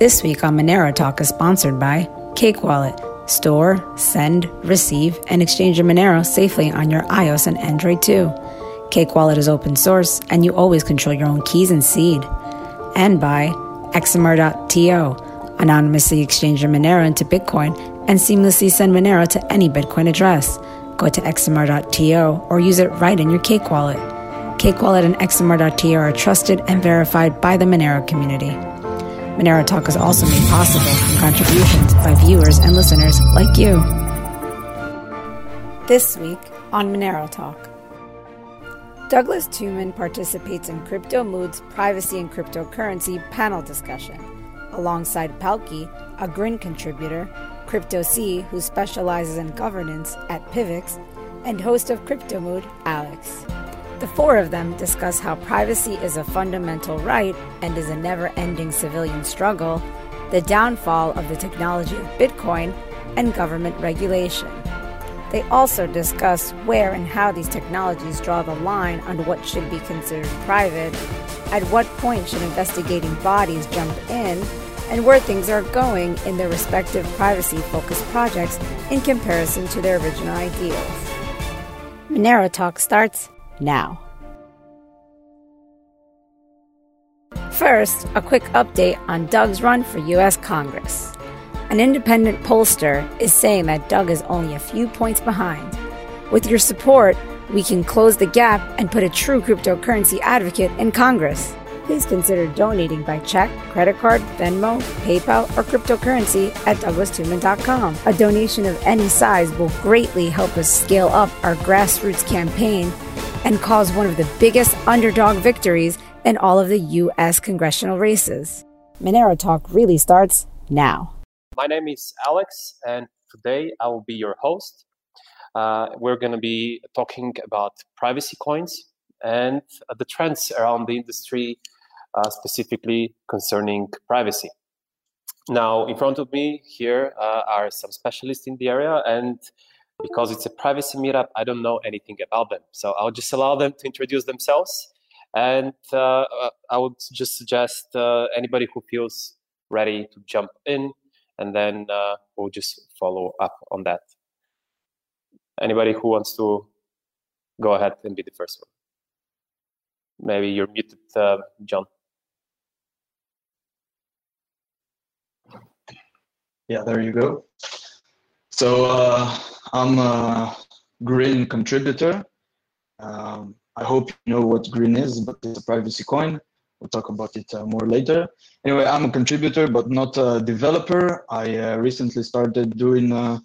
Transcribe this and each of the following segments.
This week on Monero Talk is sponsored by Cake Wallet. Store, send, receive, and exchange your Monero safely on your iOS and Android too. Cake Wallet is open source, and you always control your own keys and seed. And by XMR.to. Anonymously exchange your Monero into Bitcoin and seamlessly send Monero to any Bitcoin address. Go to XMR.to or use it right in your Cake Wallet. Cake Wallet and XMR.to are trusted and verified by the Monero community. Monero Talk is also made possible from contributions by viewers and listeners like you. This week on Monero Talk. Douglas Tuman participates in Crypto Mood's Privacy and Cryptocurrency panel discussion, alongside Palki, a Grin contributor, Crypto C, who specializes in governance at Pivx, and host of Crypto Mood, Alex. The four of them discuss how privacy is a fundamental right and is a never ending civilian struggle, the downfall of the technology of Bitcoin, and government regulation. They also discuss where and how these technologies draw the line on what should be considered private, at what point should investigating bodies jump in, and where things are going in their respective privacy focused projects in comparison to their original ideals. Monero Talk starts now. First, a quick update on Doug's run for U.S. Congress. An independent pollster is saying that Doug is only a few points behind. With your support, we can close the gap and put a true cryptocurrency advocate in Congress. Please consider donating by check, credit card, Venmo, PayPal, or cryptocurrency at douglastuman.com. A donation of any size will greatly help us scale up our grassroots campaign and cause one of the biggest underdog victories in all of the U.S. congressional races. Monero Talk really starts now. My name is Alex, and today I will be your host. Uh, we're going to be talking about privacy coins and uh, the trends around the industry, uh, specifically concerning privacy. Now, in front of me here uh, are some specialists in the area, and because it's a privacy meetup, I don't know anything about them. So I'll just allow them to introduce themselves. And uh, uh, I would just suggest anybody who feels ready to jump in and then uh, we'll just follow up on that. Anybody who wants to go ahead and be the first one? Maybe you're muted, uh, John. Yeah, there you go. So uh, I'm a Grin contributor. Um, I hope you know what Grin is, but it's a privacy coin. We'll talk about it uh, more later. Anyway, I'm a contributor, but not a developer. I uh, recently started doing uh,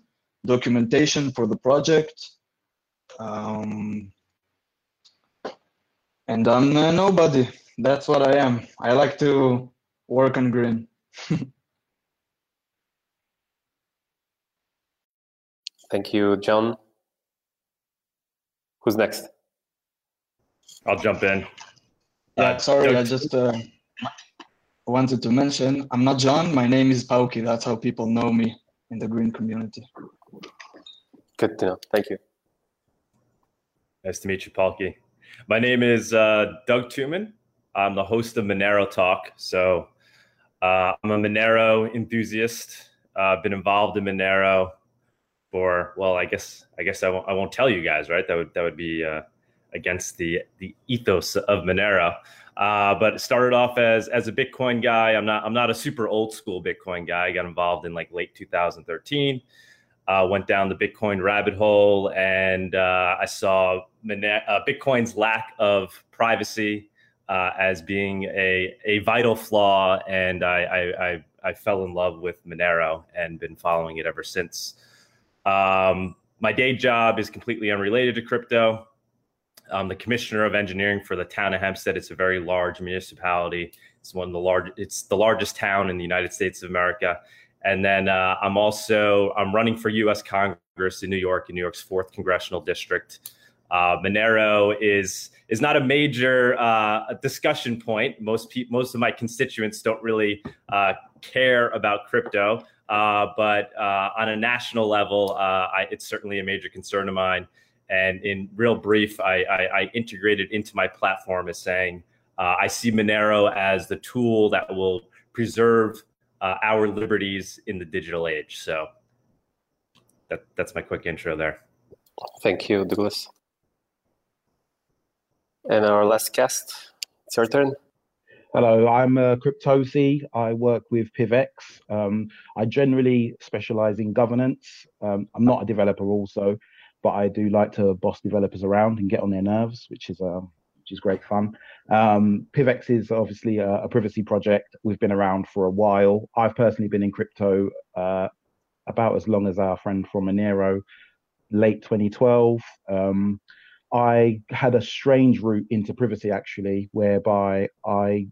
documentation for the project. Um, and I'm nobody. That's what I am. I like to work on Grin. Thank you, John. Who's next? I'll jump in. Yeah, sorry, I just uh, wanted to mention I'm not John. My name is Pauki. That's how people know me in the Grin community. Good to know. Thank you. Nice to meet you, Palki. My name is uh, Doug Tuman. I'm the host of Monero Talk. So uh, I'm a Monero enthusiast. I've uh, been involved in Monero for well, I guess I guess I won't, I won't tell you guys, right? That would that would be uh, against the the ethos of Monero. Uh, but started off as as a Bitcoin guy. I'm not I'm not a super old school Bitcoin guy. I got involved in like late 2013. Uh, went down the Bitcoin rabbit hole, and uh, I saw uh, Bitcoin's lack of privacy uh, as being a a vital flaw, and I, I, I I fell in love with Monero and been following it ever since. Um, my day job is completely unrelated to crypto. I'm the commissioner of engineering for the town of Hempstead. It's a very large municipality. It's one of the large. It's the largest town in the United States of America. And then uh, I'm also I'm running for U.S. Congress in New York, in New York's fourth congressional district. Uh, Monero is is not a major uh, discussion point. Most pe- most of my constituents don't really uh, care about crypto, uh, but uh, on a national level, I, it's certainly a major concern of mine. And in real brief, I, I, I integrated into my platform as saying, uh, I see Monero as the tool that will preserve uh, uh, our liberties in the digital age. So that, that's my quick intro there. Thank you, Douglas. And our last guest, it's your turn. Hello, I'm uh, Cryptosi. I work with PivX. Um, I generally specialize in governance. Um, I'm not a developer also, but I do like to boss developers around and get on their nerves, which is uh, which is great fun. Um, PivX is obviously a, a, privacy project. We've been around for a while. I've personally been in crypto uh, about as long as our friend from Monero, late 2012. Um, I had a strange route into privacy actually, whereby I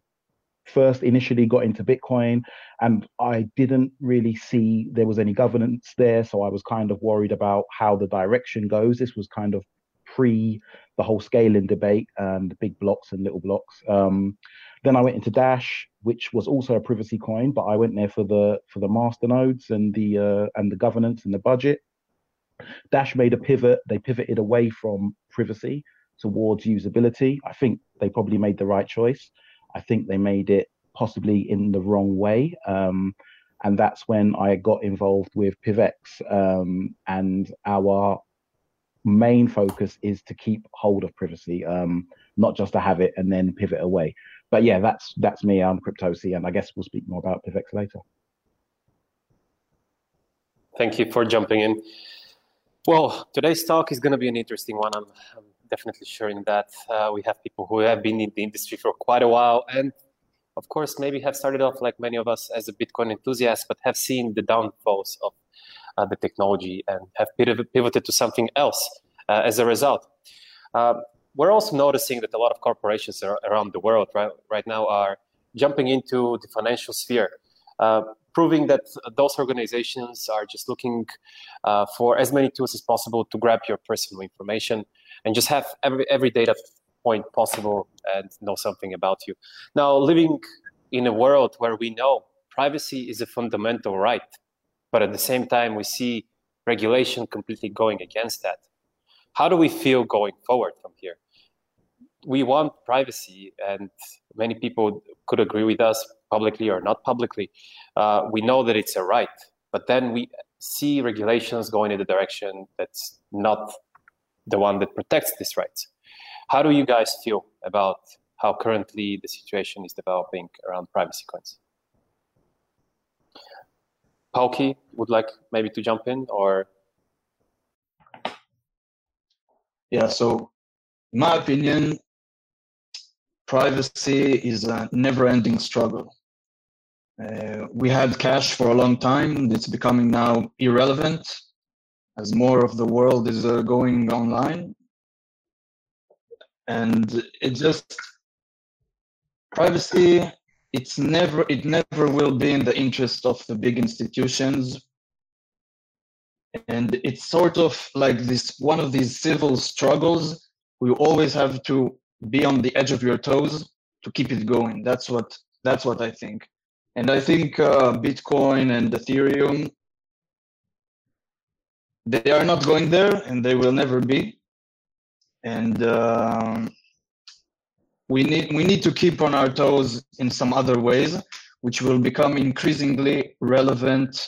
first initially got into Bitcoin and I didn't really see there was any governance there. So I was kind of worried about how the direction goes. This was kind of pre the whole scaling debate and big blocks and little blocks. Um, then I went into Dash, which was also a privacy coin, but I went there for the for the master nodes and the uh, and the governance and the budget. Dash made a pivot. They pivoted away from privacy towards usability. I think they probably made the right choice. I think they made it possibly in the wrong way. Um, and that's when I got involved with PivX. Um, and our main focus is to keep hold of privacy, um, not just to have it and then pivot away. But yeah, that's that's me. I'm Cryptosi, and I guess we'll speak more about PivX later. Thank you for jumping in. Well, today's talk is going to be an interesting one. I'm, I'm definitely sure in that. Uh, we have people who have been in the industry for quite a while, and of course, maybe have started off like many of us as a Bitcoin enthusiast, but have seen the downfalls of uh, the technology and have pivoted to something else uh, as a result. Uh, we're also noticing that a lot of corporations around the world right, right now are jumping into the financial sphere, uh, proving that those organizations are just looking uh, for as many tools as possible to grab your personal information and just have every, every data point possible and know something about you. Now, living in a world where we know privacy is a fundamental right, but at the same time, we see regulation completely going against that. How do we feel going forward from here? We want privacy, and many people could agree with us publicly or not publicly. Uh, we know that it's a right, but then we see regulations going in the direction that's not the one that protects these rights. How do you guys feel about how currently the situation is developing around privacy coins? Palki would like maybe to jump in or yeah so in my opinion privacy is a never-ending struggle uh, we had cash for a long time. It's becoming now irrelevant as more of the world is uh, going online. And it just privacy it's never it never will be in the interest of the big institutions. And it's sort of like this one of these civil struggles. We always have to be on the edge of your toes to keep it going. That's what that's what i think and i think uh, bitcoin and ethereum they are not going there and they will never be. And um, we need we need to keep on our toes in some other ways which will become increasingly relevant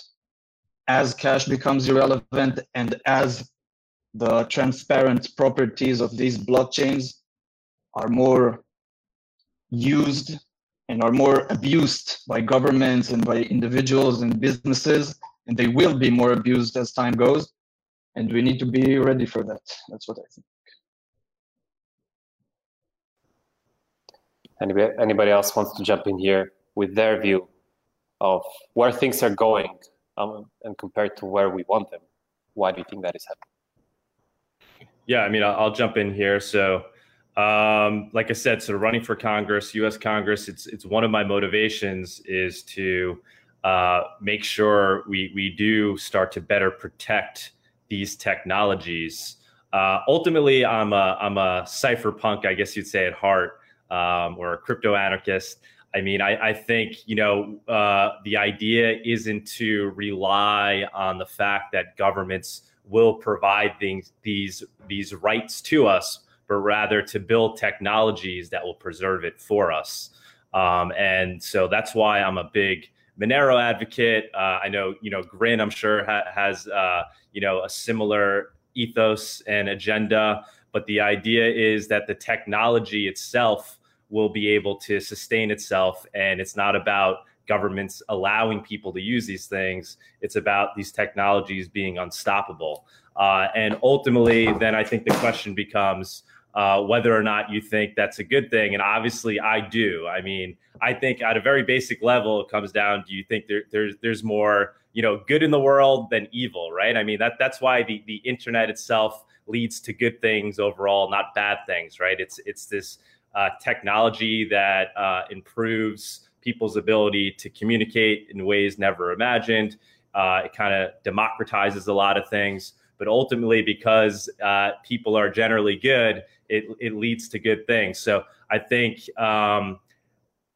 as cash becomes irrelevant and as the transparent properties of these blockchains are more used and are more abused by governments and by individuals and businesses and they will be more abused as time goes and we need to be ready for that that's what i think Anybody, anybody else wants to jump in here with their view of where things are going um, and compared to where we want them? Why do you think that is happening? Yeah, I mean, I'll, I'll jump in here. So, um, like I said, so running for Congress, U.S. Congress, it's it's one of my motivations is to uh, make sure we we do start to better protect these technologies. Uh, ultimately, I'm a I'm a cypherpunk, I guess you'd say at heart um, or a crypto anarchist. I mean, I, I think you know uh, the idea isn't to rely on the fact that governments will provide things, these these rights to us, but rather to build technologies that will preserve it for us. Um, and so that's why I'm a big Monero advocate. Uh, I know you know Grin. I'm sure ha- has uh, you know a similar ethos and agenda. But the idea is that the technology itself will be able to sustain itself, and it's not about governments allowing people to use these things. It's about these technologies being unstoppable. Uh, and ultimately, then I think the question becomes uh, whether or not you think that's a good thing. And obviously, I do. I mean, I think at a very basic level, it comes down: Do you think there, there's there's more you know good in the world than evil, right? I mean, that that's why the the internet itself leads to good things overall, not bad things, right? It's it's this uh, technology that uh, improves people's ability to communicate in ways never imagined. Uh, it kind of democratizes a lot of things, but ultimately, because uh, people are generally good, it, it leads to good things. So I think um,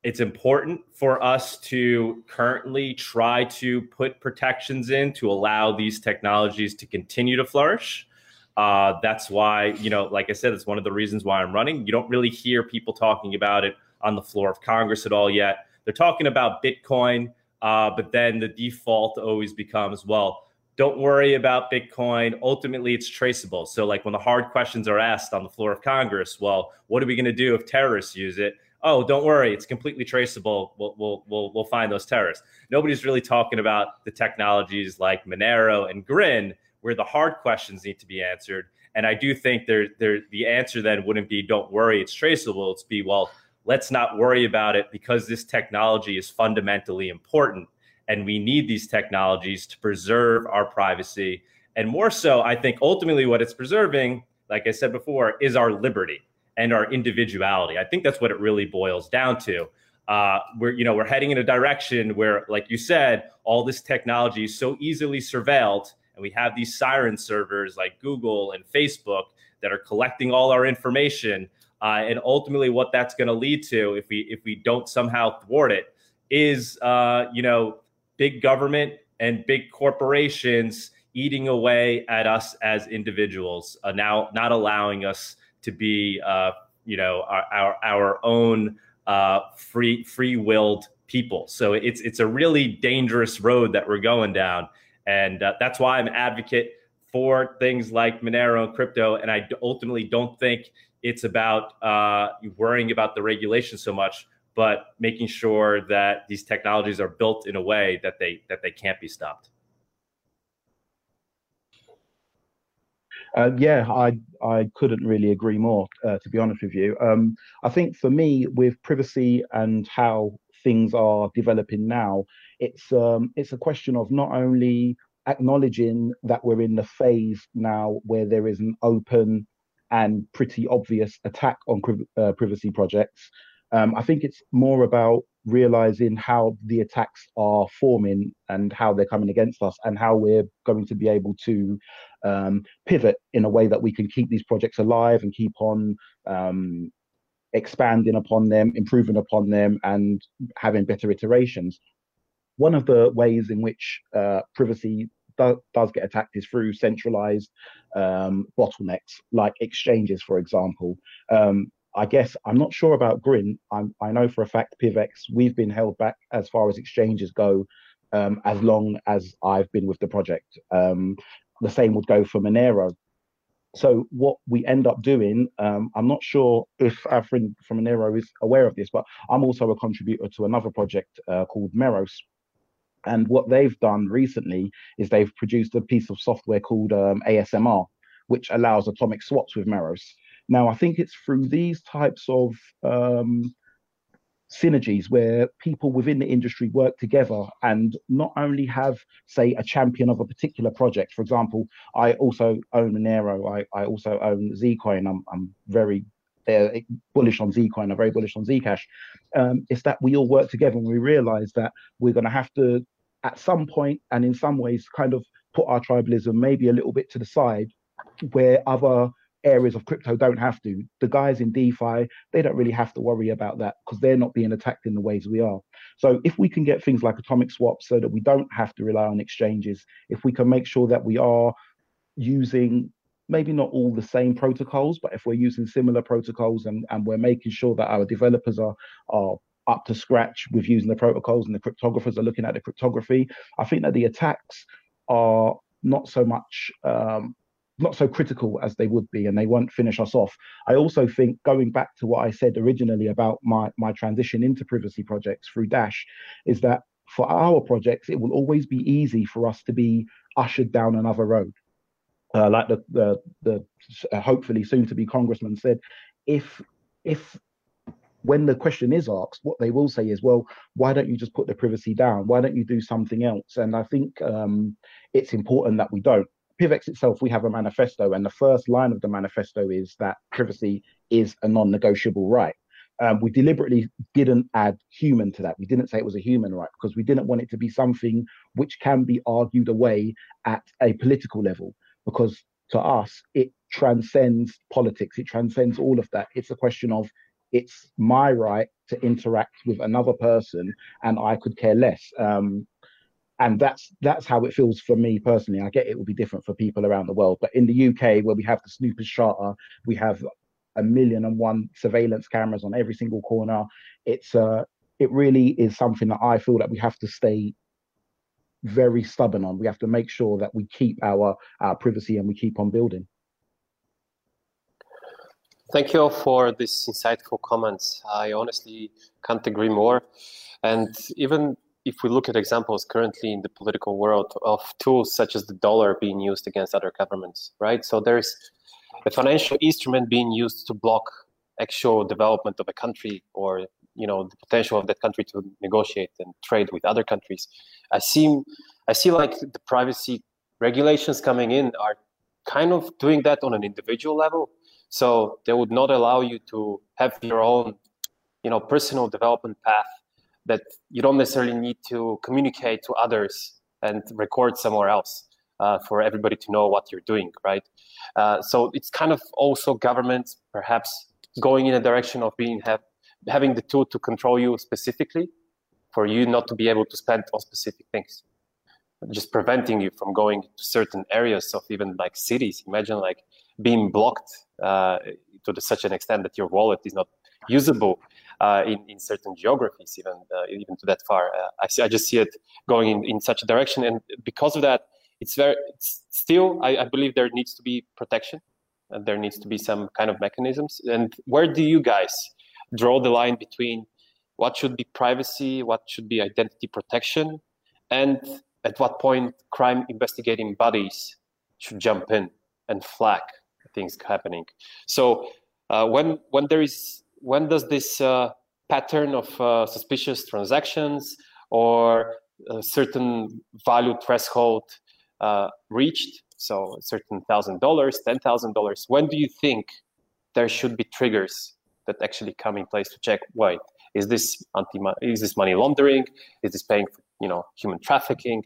it's important for us to currently try to put protections in to allow these technologies to continue to flourish. Uh, that's why, you know, like I said, it's one of the reasons why I'm running. You don't really hear people talking about it on the floor of Congress at all yet. They're talking about Bitcoin, uh, but then the default always becomes, well, don't worry about Bitcoin. Ultimately, it's traceable. So, like when the hard questions are asked on the floor of Congress, well, what are we going to do if terrorists use it? Oh, don't worry, it's completely traceable. We'll, we'll, we'll, we'll find those terrorists. Nobody's really talking about the technologies like Monero and Grin, where the hard questions need to be answered. And I do think there, there, the answer then wouldn't be, don't worry, it's traceable. It's be, well, let's not worry about it because this technology is fundamentally important and we need these technologies to preserve our privacy. And more so i think ultimately what it's preserving like i said before is our liberty and our individuality. I think that's what it really boils down to. Uh, we're you know we're heading in a direction where like you said all this technology is so easily surveilled and we have these siren servers like google and facebook that are collecting all our information uh, and ultimately, what that's going to lead to, if we if we don't somehow thwart it, is uh, you know big government and big corporations eating away at us as individuals, uh, now not allowing us to be uh, you know our our, our own uh, free free willed people. So it's it's a really dangerous road that we're going down, and uh, that's why I'm an advocate for things like Monero and crypto. And I ultimately don't think it's about uh, worrying about the regulation so much, but making sure that these technologies are built in a way that they that they can't be stopped. Uh, yeah, I I couldn't really agree more. Uh, to be honest with you, um, I think for me, with privacy and how things are developing now, it's um, it's a question of not only acknowledging that we're in the phase now where there is an open and pretty obvious attack on uh, privacy projects. Um, I think it's more about realizing how the attacks are forming and how they're coming against us and how we're going to be able to um, pivot in a way that we can keep these projects alive and keep on um, expanding upon them, improving upon them, and having better iterations. One of the ways in which uh, privacy do, does get attacked is through centralized um, bottlenecks, like exchanges, for example. Um, I guess I'm not sure about Grin. I'm, i know for a fact PivX, we've been held back as far as exchanges go um, as long as I've been with the project. Um, the same would go for Monero. So what we end up doing, um, I'm not sure if our friend from Monero is aware of this, but I'm also a contributor to another project uh, called Meros, and what they've done recently is they've produced a piece of software called um, ASMR, which allows atomic swaps with Meros. Now, I think it's through these types of um, synergies where people within the industry work together and not only have, say, a champion of a particular project. For example, I also own Monero. I, I also own Zcoin. I'm, I'm very uh, bullish on Zcoin, I'm very bullish on Zcash. Um, it's that we all work together and we realize that we're going to have to, at some point, and in some ways, kind of put our tribalism maybe a little bit to the side, where other areas of crypto don't have to. The guys in DeFi, they don't really have to worry about that because they're not being attacked in the ways we are. So if we can get things like atomic swaps so that we don't have to rely on exchanges, if we can make sure that we are using maybe not all the same protocols, but if we're using similar protocols and, and we're making sure that our developers are are up to scratch with using the protocols and the cryptographers are looking at the cryptography. I think that the attacks are not so much um, not so critical as they would be and they won't finish us off. I also think going back to what I said originally about my my transition into privacy projects through Dash is that for our projects it will always be easy for us to be ushered down another road. Uh, like the the, the uh, hopefully soon to be congressman said, if if when the question is asked, what they will say is, well, why don't you just put the privacy down? Why don't you do something else? And I think um, it's important that we don't. PIVX itself, we have a manifesto, and the first line of the manifesto is that privacy is a non negotiable right. Um, we deliberately didn't add human to that. We didn't say it was a human right because we didn't want it to be something which can be argued away at a political level. Because to us, it transcends politics, it transcends all of that. It's a question of it's my right to interact with another person and I could care less. Um, and that's that's how it feels for me personally. I get it will be different for people around the world, but in the UK, where we have the Snoopers Charter, we have a million and one surveillance cameras on every single corner. It's uh, it really is something that I feel that we have to stay very stubborn on. We have to make sure that we keep our our privacy and we keep on building. Thank you all for these insightful comments. I honestly can't agree more. And even if we look at examples currently in the political world of tools such as the dollar being used against other governments, right? So there's a financial instrument being used to block actual development of a country or you know the potential of that country to negotiate and trade with other countries. I see I see like the privacy regulations coming in are kind of doing that on an individual level so they would not allow you to have your own, you know, personal development path that you don't necessarily need to communicate to others and record somewhere else uh, for everybody to know what you're doing, right? Uh, so it's kind of also governments perhaps going in a direction of being have, having the tool to control you specifically for you not to be able to spend on specific things. Just preventing you from going to certain areas of even like cities. Imagine like being blocked uh, to the, such an extent that your wallet is not usable in, in certain geographies, even uh, even to that far. Uh, I see, I just see it going in, in such a direction, and because of that, it's very it's still. I, I believe there needs to be protection, and there needs to be some kind of mechanisms. And where do you guys draw the line between what should be privacy, what should be identity protection, and at what point crime investigating bodies should jump in and flag things happening. So uh, when when there is when does this uh, pattern of uh, suspicious transactions or a certain value threshold uh, reached? So certain thousand dollars, ten thousand dollars. When do you think there should be triggers that actually come in place to check? Wait, is this anti is this money laundering? Is this paying for you know human trafficking?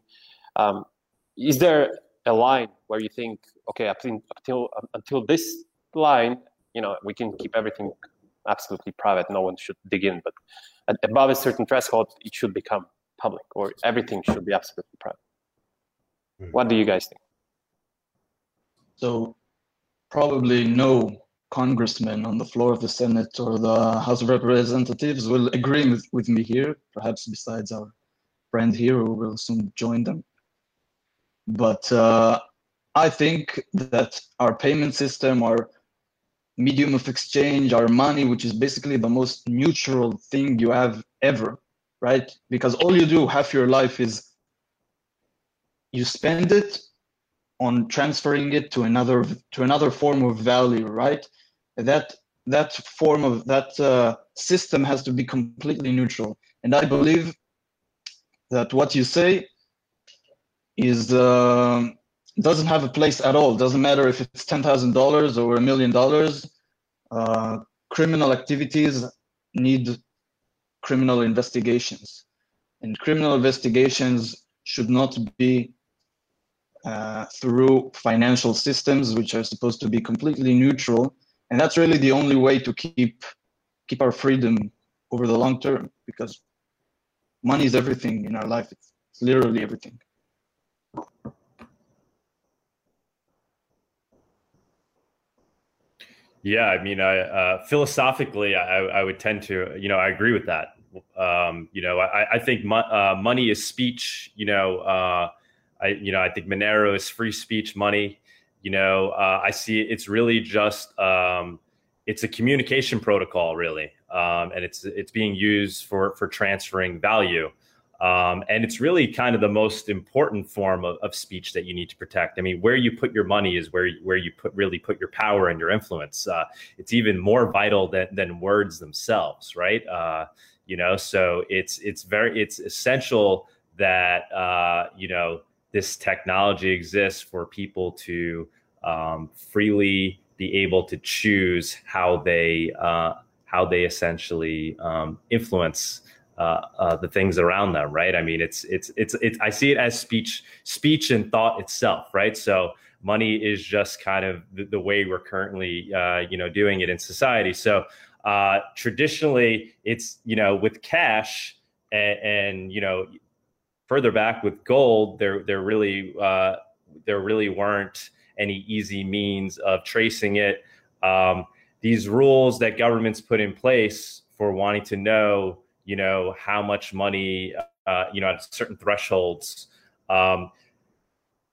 Um, is there a line where you think, okay, up until until this line, you know, we can keep everything absolutely private. No one should dig in, but above a certain threshold, it should become public, or everything should be absolutely private. Mm-hmm. What do you guys think? So, probably no congressman on the floor of the Senate or the House of Representatives will agree with, with me here, perhaps besides our friend here who will soon join them. But uh, I think that our payment system, our medium of exchange, our money, which is basically the most neutral thing you have ever, right? Because all you do half your life is you spend it on transferring it to another to another form of value, right? That that form of that uh, system has to be completely neutral, and I believe that what you say is uh, doesn't have a place at all. Doesn't matter if it's ten thousand dollars or a million dollars. Uh, criminal activities need criminal investigations, and criminal investigations should not be uh, through financial systems, which are supposed to be completely neutral. And that's really the only way to keep keep our freedom over the long term, because money is everything in our life. It's, it's literally everything. Yeah, I mean, I uh, philosophically, I, I would tend to, you know, I agree with that. um, you know, I, I think mo- uh, money is speech. You know, uh, I you know I think Monero is free speech money. You know, uh, I see it's really just um, it's a communication protocol, really, um, and it's it's being used for for transferring value. Um, and it's really kind of the most important form of, of, speech that you need to protect. I mean, where you put your money is where where you put really put your power and your influence. Uh, it's even more vital than than words themselves, right? Uh, you know, so it's it's very it's essential that uh, you know this technology exists for people to um, freely be able to choose how they uh, how they essentially um, influence uh, uh, the things around them, right? I mean, it's it's it's it's I see it as speech, speech and thought itself, right? So money is just kind of the, the way we're currently, uh, you know, doing it in society. So uh, traditionally, it's you know with cash and, and, you know further back with gold, there there really uh, there really weren't any easy means of tracing it. Um, these rules that governments put in place for wanting to know you know how much money uh, you know at certain thresholds. Um,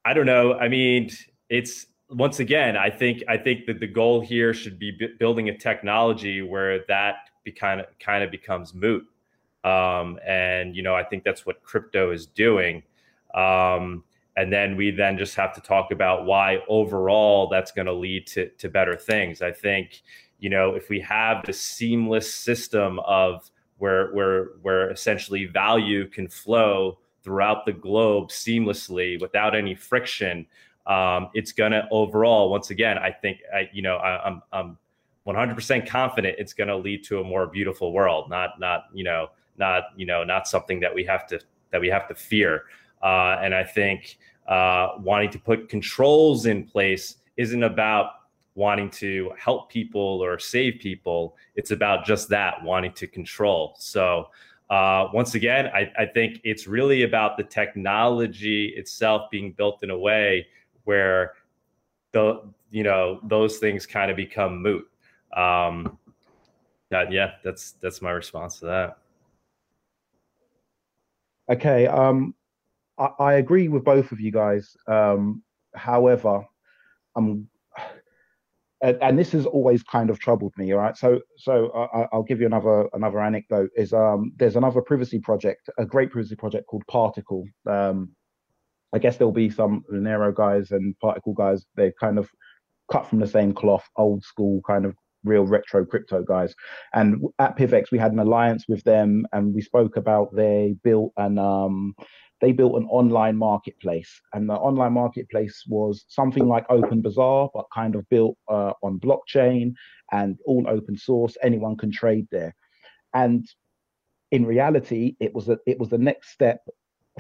i don't know. I mean it's once again i think i think that the goal here should be b- building a technology where that be kind of kind of becomes moot. Um, and you know i think that's what crypto is doing. Um, and then we then just have to talk about why overall that's going to lead to to better things. I think you know if we have the seamless system of where where where essentially value can flow throughout the globe seamlessly without any friction. Um, it's gonna overall, once again, I think I, you know I, I'm I'm 100% confident it's to lead to a more beautiful world. Not not you know not you know not something that we have to that we have to fear. Uh, and I think uh, wanting to put controls in place isn't about wanting to help people or save people. It's about just that, wanting to control. So, uh, once again, I, I, think it's really about the technology itself being built in a way where the you know those things kind of become moot. Um, that yeah, that's that's my response to that. Okay, um, I, I agree with both of you guys. Um, however, I'm and, and, this has always kind of troubled me. All right, so so I, will give you another another anecdote. Is um there's another privacy project, a great privacy project called Particl. Um, I guess there'll be some Monero guys and Particl guys. They're kind of cut from the same cloth, old school kind of real retro crypto guys. And at PivX, we had an alliance with them, and we spoke about they built an um they built an online marketplace, and the online marketplace was something like Open Bazaar, but kind of built uh, on blockchain and all open source. Anyone can trade there, and in reality, it was a, it was the next step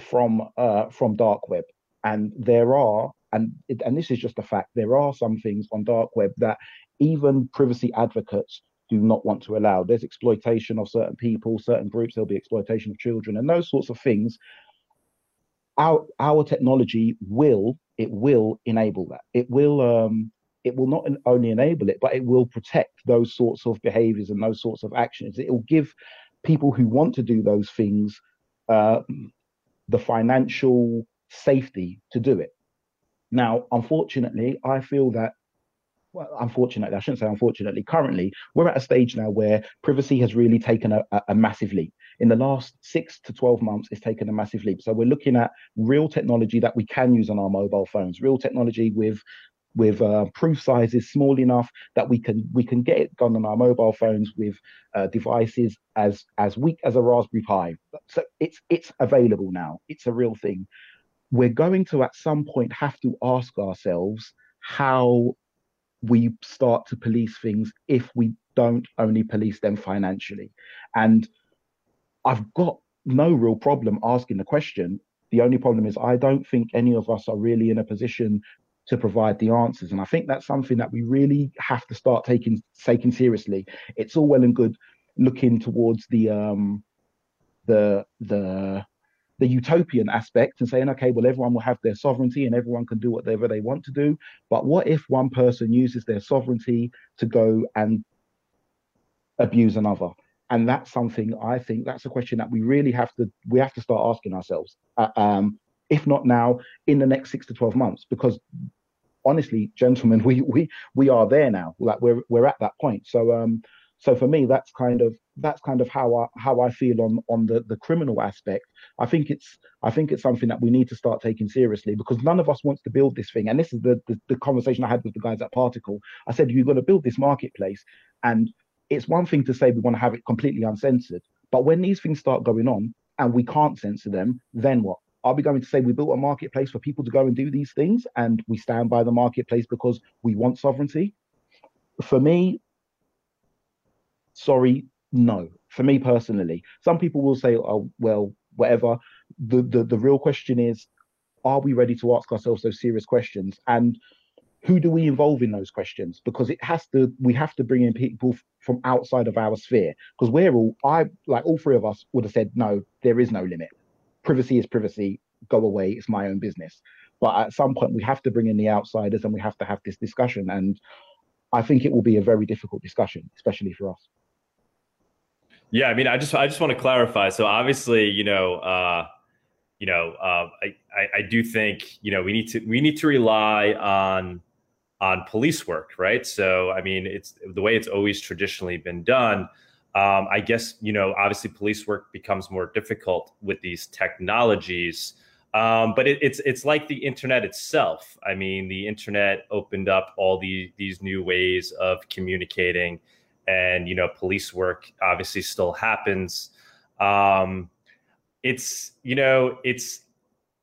from uh, from dark web. And there are, and it, and this is just a fact, there are some things on dark web that even privacy advocates do not want to allow. There's exploitation of certain people, certain groups. There'll be exploitation of children, and those sorts of things our our technology will it will enable that. It will um, it will not only enable it, but it will protect those sorts of behaviors and those sorts of actions. It will give people who want to do those things uh, the financial safety to do it. Now, unfortunately, I feel that well, unfortunately, I shouldn't say unfortunately, currently we're at a stage now where privacy has really taken a, a, massive leap. In the last six to 12 months, it's taken a massive leap. So we're looking at real technology that we can use on our mobile phones, real technology with with uh, proof sizes small enough that we can we can get it done on our mobile phones with uh, devices as as weak as a Raspberry Pi. So it's it's available now. It's a real thing. We're going to at some point have to ask ourselves how we start to police things if we don't only police them financially. And I've got no real problem asking the question. The only problem is I don't think any of us are really in a position to provide the answers. And I think that's something that we really have to start taking taking seriously. It's all well and good looking towards the um the the the utopian aspect and saying, okay, well, everyone will have their sovereignty and everyone can do whatever they want to do. But what if one person uses their sovereignty to go and abuse another? and that's something I think that's a question that we really have to we have to start asking ourselves. Uh, um, if not now, in the next six to twelve months, because honestly, gentlemen, we we we are there now. Like we're we're at that point. So um, so for me, that's kind of that's kind of how I how I feel on on the the criminal aspect. I think it's I think it's something that we need to start taking seriously because none of us wants to build this thing. And this is the the, the conversation I had with the guys at Particl. I said you're going to build this marketplace, and it's one thing to say we want to have it completely uncensored, but when these things start going on and we can't censor them, then what? Are we going to say we built a marketplace for people to go and do these things and we stand by the marketplace because we want sovereignty? For me, sorry, no. For me personally, some people will say, oh, well, whatever. The, the, the real question is, are we ready to ask ourselves those serious questions? And who do we involve in those questions? Because it has to we have to bring in people from outside of our sphere. Because we're all i like all three of us would have said no there is no limit. Privacy is privacy. Go away. It's my own business. But at some point we have to bring in the outsiders and we have to have this discussion. And i think it will be a very difficult discussion especially for us yeah i mean i just i just want to clarify so obviously you know uh you know, uh, I, I, I do think you know we need to we need to rely on on police work, right? So, I mean, it's the way it's always traditionally been done. Um, I guess, you know, obviously police work becomes more difficult with these technologies. Um, but it, it's it's like the internet itself. I mean, the internet opened up all the, these new ways of communicating, and you know, police work obviously still happens. Um, it's you know, it's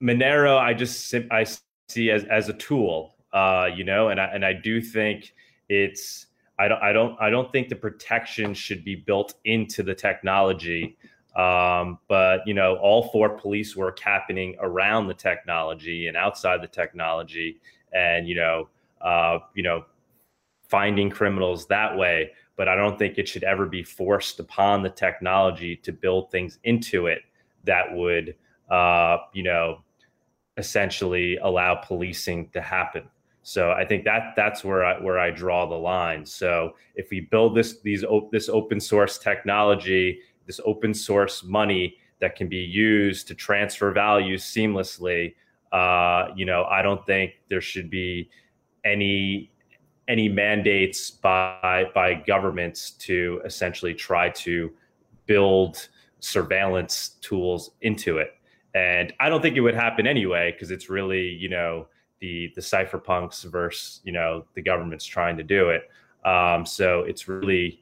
Monero. I just I see as as a tool uh, you know, and I and I do think it's I don't I don't I don't think the protection should be built into the technology. Um, but you know, all for police work happening around the technology and outside the technology, and you know, uh, you know, finding criminals that way. But I don't think it should ever be forced upon the technology to build things into it that would, uh, you know, essentially allow policing to happen. So I think that that's where I where I draw the line. So if we build this these this open source technology, this open source money that can be used to transfer values seamlessly, uh, you know, I don't think there should be any any mandates by by governments to essentially try to build surveillance tools into it. And I don't think it would happen anyway because it's really, you know, the the cypherpunks versus you know the government's trying to do it. Um, so it's really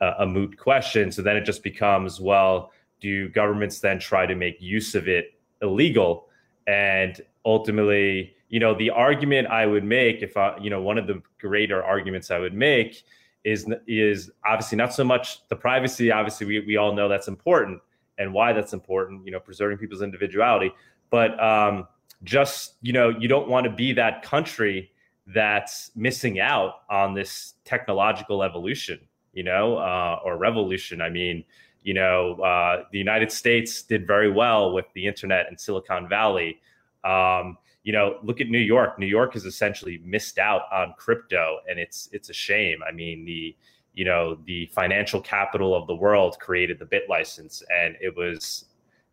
a, a, moot question. So then it just becomes, well, do governments then try to make use of it illegal? And ultimately, you know, the argument I would make, if I, you know, one of the greater arguments I would make is is obviously not so much the privacy. Obviously, we we all know that's important and why that's important. You know, preserving people's individuality, but um, just you know you don't want to be that country that's missing out on this technological evolution you know uh, or revolution i mean you know uh, the united states did very well with the internet in silicon valley um, you know look at new york new york has essentially missed out on crypto and it's it's a shame i mean the you know the financial capital of the world created the BitLicense, and it was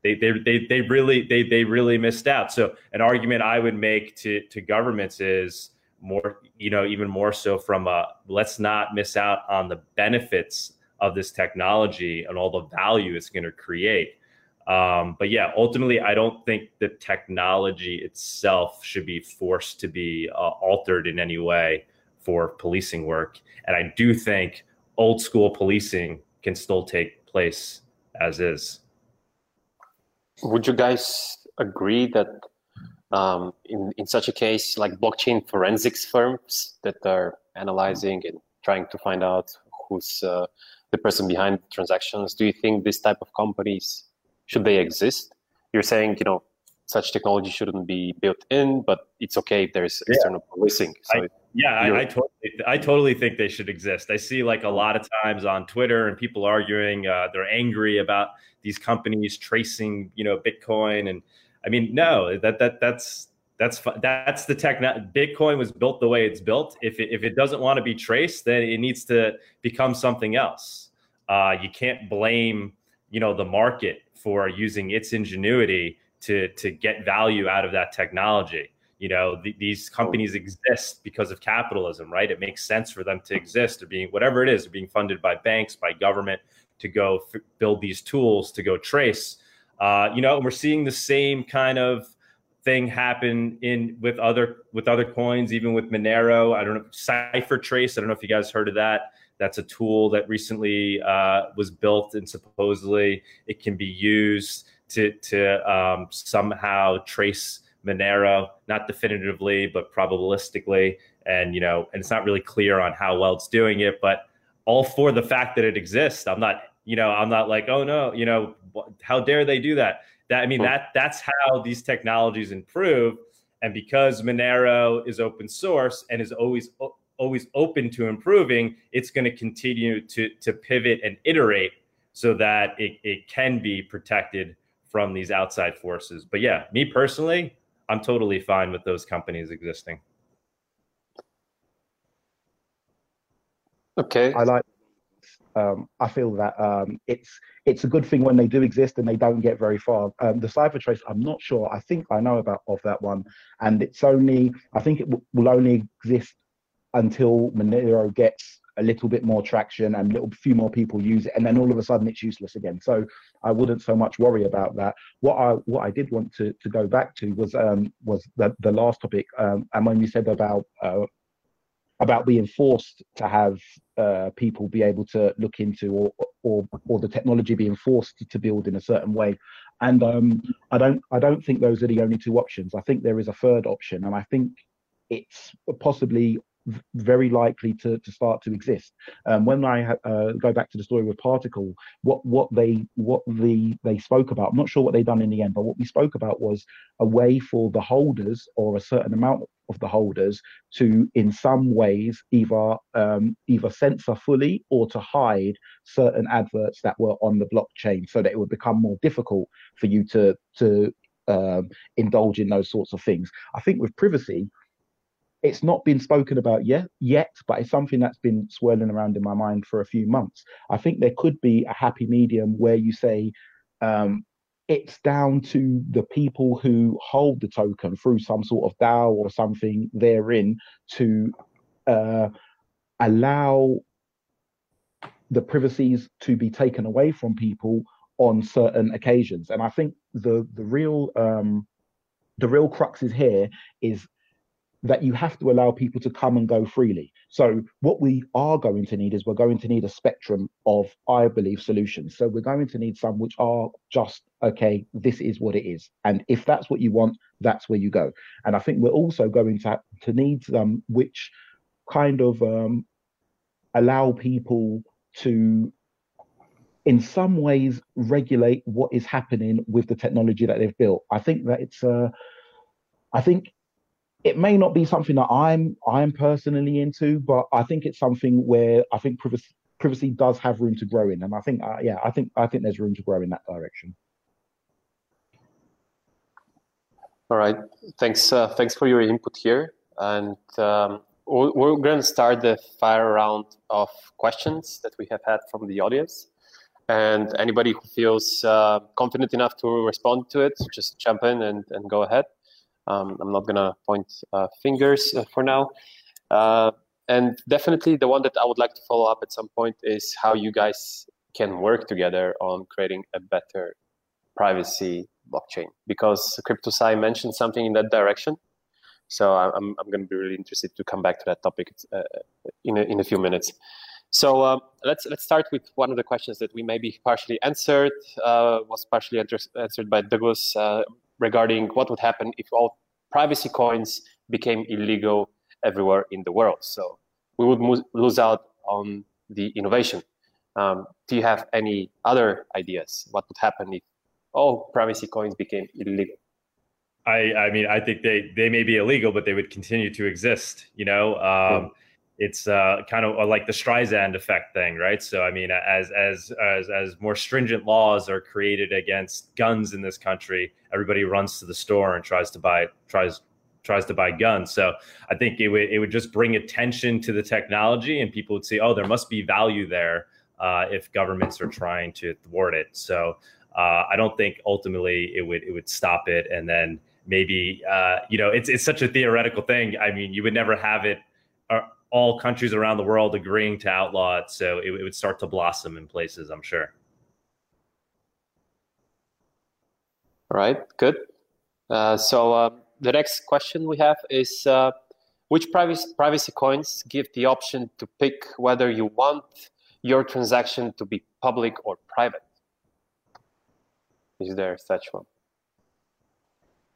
they, they, they, they really they, they really missed out. So an argument I would make to, to governments is more, you know, even more so from a let's not miss out on the benefits of this technology and all the value it's going to create. Um, but yeah, ultimately, I don't think the technology itself should be forced to be uh, altered in any way for policing work. And I do think old school policing can still take place as is would you guys agree that um, in, in such a case, like blockchain forensics firms that are analyzing and trying to find out who's uh, the person behind transactions, do you think this type of companies should they exist? You're saying, you know, such technology shouldn't be built in, but it's okay if there's external policing. So I, yeah, I, I, totally, I totally think they should exist. I see like a lot of times on Twitter and people arguing, uh, they're angry about these companies tracing, you know, Bitcoin. And I mean, no, that that that's that's that's the tech. Bitcoin was built the way it's built. If it, if it doesn't want to be traced, then it needs to become something else. uh, you can't blame you know the market for using its ingenuity to to get value out of that technology. You know th- these companies exist because of capitalism right? It makes sense for them to exist. Or being whatever it is being funded by banks by government to go f- build these tools to go trace. Uh, you know we're seeing the same kind of thing happen in with other with other coins even with monero. I don't know CipherTrace. i don't know if you guys heard of that that's a tool that recently uh, was built and supposedly it can be used to to um, somehow trace Monero, not definitively, but probabilistically. And, you know, and it's not really clear on how well it's doing it, but all for the fact that it exists. I'm not, you know, I'm not like, oh no, you know, how dare they do that? That I mean, that that's how these technologies improve. And because Monero is open source and is always always open to improving, it's going to continue to to pivot and iterate so that it, it can be protected from these outside forces. But yeah, me personally, I'm totally fine with those companies existing. Okay. I like. Um, I feel that um, it's it's a good thing when they do exist and they don't get very far. Um, the CipherTrace, I'm not sure. I think I know about of that one, and it's only I think it w- will only exist until Monero gets a little bit more traction and a little few more people use it, and then all of a sudden it's useless again. So I wouldn't so much worry about that. What I what I did want to to go back to was um was the the last topic, um, and when you said about uh, about being forced to have uh, people be able to look into or, or or the technology being forced to build in a certain way and um, i don't i don't think those are the only two options i think there is a third option and i think it's possibly very likely to, to start to exist. Um, when I uh, go back to the story with Particl, what what they what the they spoke about, I'm not sure what they done in the end, but what we spoke about was a way for the holders or a certain amount of the holders to, in some ways, either um, either censor fully or to hide certain adverts that were on the blockchain, so that it would become more difficult for you to to um, indulge in those sorts of things. I think with privacy, it's not been spoken about yet yet but it's something that's been swirling around in my mind for a few months. I think there could be a happy medium where you say um, it's down to the people who hold the token through some sort of dao or something therein to uh, allow the privacies to be taken away from people on certain occasions. And i think the the real um, the real crux is here is that you have to allow people to come and go freely. So what we are going to need is we're going to need a spectrum of, I believe, solutions. So we're going to need some which are just okay, this is what it is, and if that's what you want, that's where you go. And I think we're also going to to need some which kind of um, allow people to in some ways regulate what is happening with the technology that they've built. I think that it's uh, I think it may not be something that I'm I'm personally into, but I think it's something where I think privacy privacy does have room to grow in, and I think uh, yeah, I think I think there's room to grow in that direction. All right, thanks uh, thanks for your input here, and um, we're, going to start the fire round of questions that we have had from the audience. And anybody who feels uh, confident enough to respond to it, just jump in and, and go ahead. Um, I'm not gonna point uh, fingers uh, for now. Uh, and definitely the one that I would like to follow up at some point is how you guys can work together on creating a better privacy blockchain because CryptoSci mentioned something in that direction. So I'm, I'm going to be really interested to come back to that topic uh, in, a, in a few minutes. So um, let's let's start with one of the questions that we maybe partially answered uh, was partially answered by Douglas uh, regarding what would happen if all privacy coins became illegal everywhere in the world. So we would mo- lose out on the innovation. Um, do you have any other ideas? What would happen if all privacy coins became illegal? I, I mean, I think they, they may be illegal, but they would continue to exist. You know, um, it's uh, kind of like the Streisand effect thing, right? So, I mean, as as as as more stringent laws are created against guns in this country, everybody runs to the store and tries to buy tries tries to buy guns. So, I think it would it would just bring attention to the technology, and people would say, oh, there must be value there. uh, if governments are trying to thwart it. So uh, I don't think ultimately it would it would stop it, and then maybe uh, you know it's it's such a theoretical thing. I mean, you would never have it. All countries around the world agreeing to outlaw it, so it, it would start to blossom in places. I'm sure. All right, good. Uh, so uh, the next question we have is uh, which privacy, privacy coins give the option to pick whether you want your transaction to be public or private? Is there such one?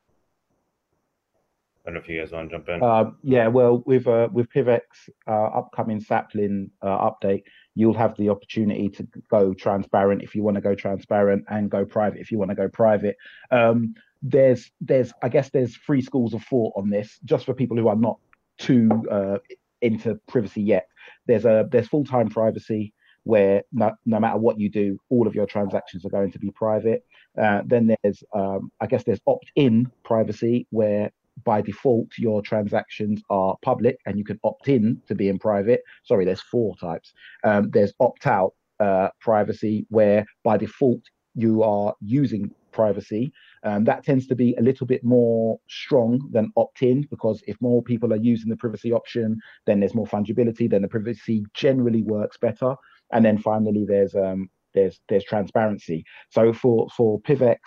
I don't know if you guys want to jump in. Uh, yeah, well, with uh, with PivX uh, upcoming sapling uh, update, you'll have the opportunity to go transparent if you want to go transparent, and go private if you want to go private. Um, there's there's I guess there's three schools of thought on this, just for people who are not too uh, into privacy yet. There's a there's full time privacy where no, no matter what you do, all of your transactions are going to be private. Uh, then there's um, I guess there's opt in privacy where by default your transactions are public and you can opt in to be in private. Sorry there's four types. Um, there's opt out uh, privacy where by default you are using privacy. Um, that tends to be a little bit more strong than opt-in because if more people are using the privacy option then there's more fungibility then the privacy generally works better. And then finally there's um, there's there's transparency. So for for PIVX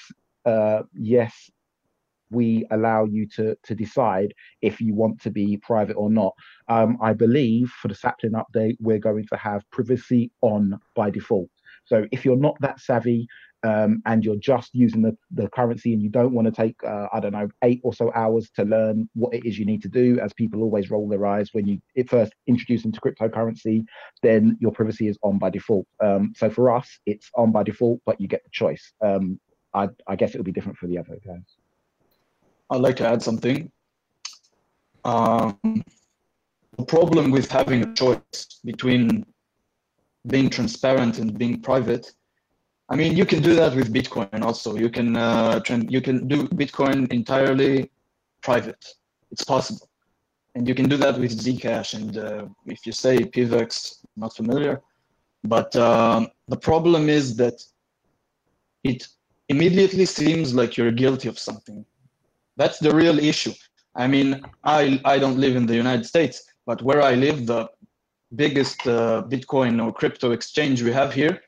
uh, yes we allow you to to decide if you want to be private or not. Um, I believe for the sapling update, we're going to have privacy on by default. So if you're not that savvy um, and you're just using the, the currency and you don't want to take, uh, I don't know, eight or so hours to learn what it is you need to do, as people always roll their eyes when you first introduce into cryptocurrency, then your privacy is on by default. Um, so for us, it's on by default, but you get the choice. Um, I, I guess it will be different for the other guys. I'd like to add something. Um, the problem with having a choice between being transparent and being private. I mean, you can do that with Bitcoin also. You can uh, you can do Bitcoin entirely private. It's possible, and you can do that with Zcash. And uh, if you say PivX, not familiar, but um, the problem is that it immediately seems like you're guilty of something that's the real issue. I mean, I, I don't live in the United States, but where I live, the biggest uh, Bitcoin or crypto exchange we have here,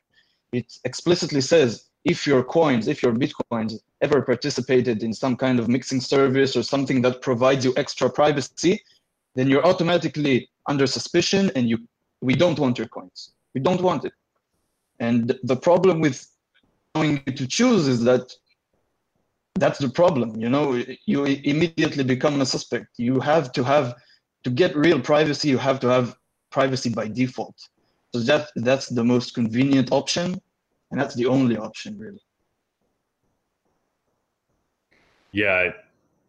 it explicitly says if your coins, if your Bitcoins ever participated in some kind of mixing service or something that provides you extra privacy, then you're automatically under suspicion and you we don't want your coins. We don't want it. And the problem with allowing you to choose is that that's the problem you know you immediately become a suspect. You have to have to get real privacy you have to have privacy by default. So that that's the most convenient option and that's the only option really. Yeah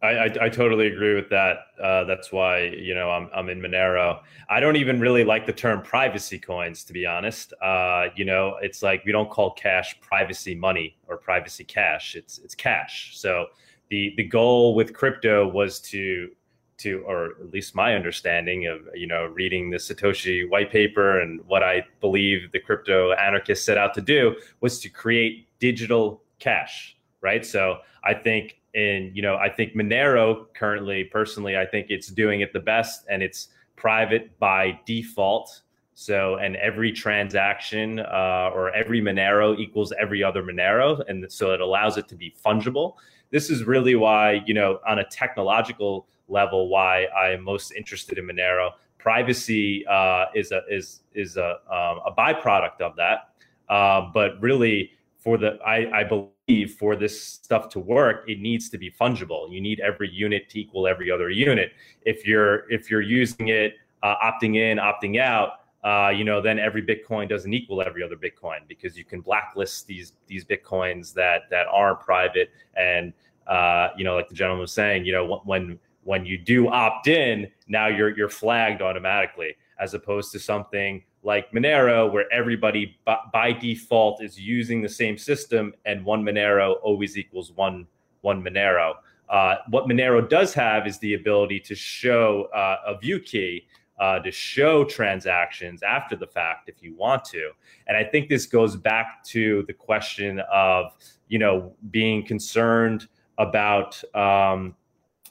I, I, I, totally agree with that. Uh, that's why you know I'm I'm in Monero. I don't even really like the term privacy coins, to be honest. Uh, you know, it's like we don't call cash privacy money or privacy cash. It's it's cash. So the the goal with crypto was to to or at least my understanding of you know reading the Satoshi white paper and what I believe the crypto anarchists set out to do was to create digital cash, right? So I think and you know i think monero currently personally i think it's doing it the best and it's private by default. So and every transaction uh, or every monero equals every other monero and so it allows it to be fungible. This is really why you know on a technological level why i am most interested in monero. Privacy uh, is a is is a, um, a byproduct of that. Uh, but really for the I, I believe for this stuff to work, it needs to be fungible. You need every unit to equal every other unit. If you're if you're using it uh, opting in, opting out, uh, you know, then every Bitcoin doesn't equal every other Bitcoin because you can blacklist these these Bitcoins that that aren't private. And uh, you know, like the gentleman was saying, you know, when when you do opt in, now you're you're flagged automatically, as opposed to something like Monero, where everybody by, by, default is using the same system, and one Monero always equals one one Monero. Uh, what Monero does have is the ability to show uh, a view key uh, to show transactions after the fact if you want to. And I think this goes back to the question of, you know, being concerned about, um,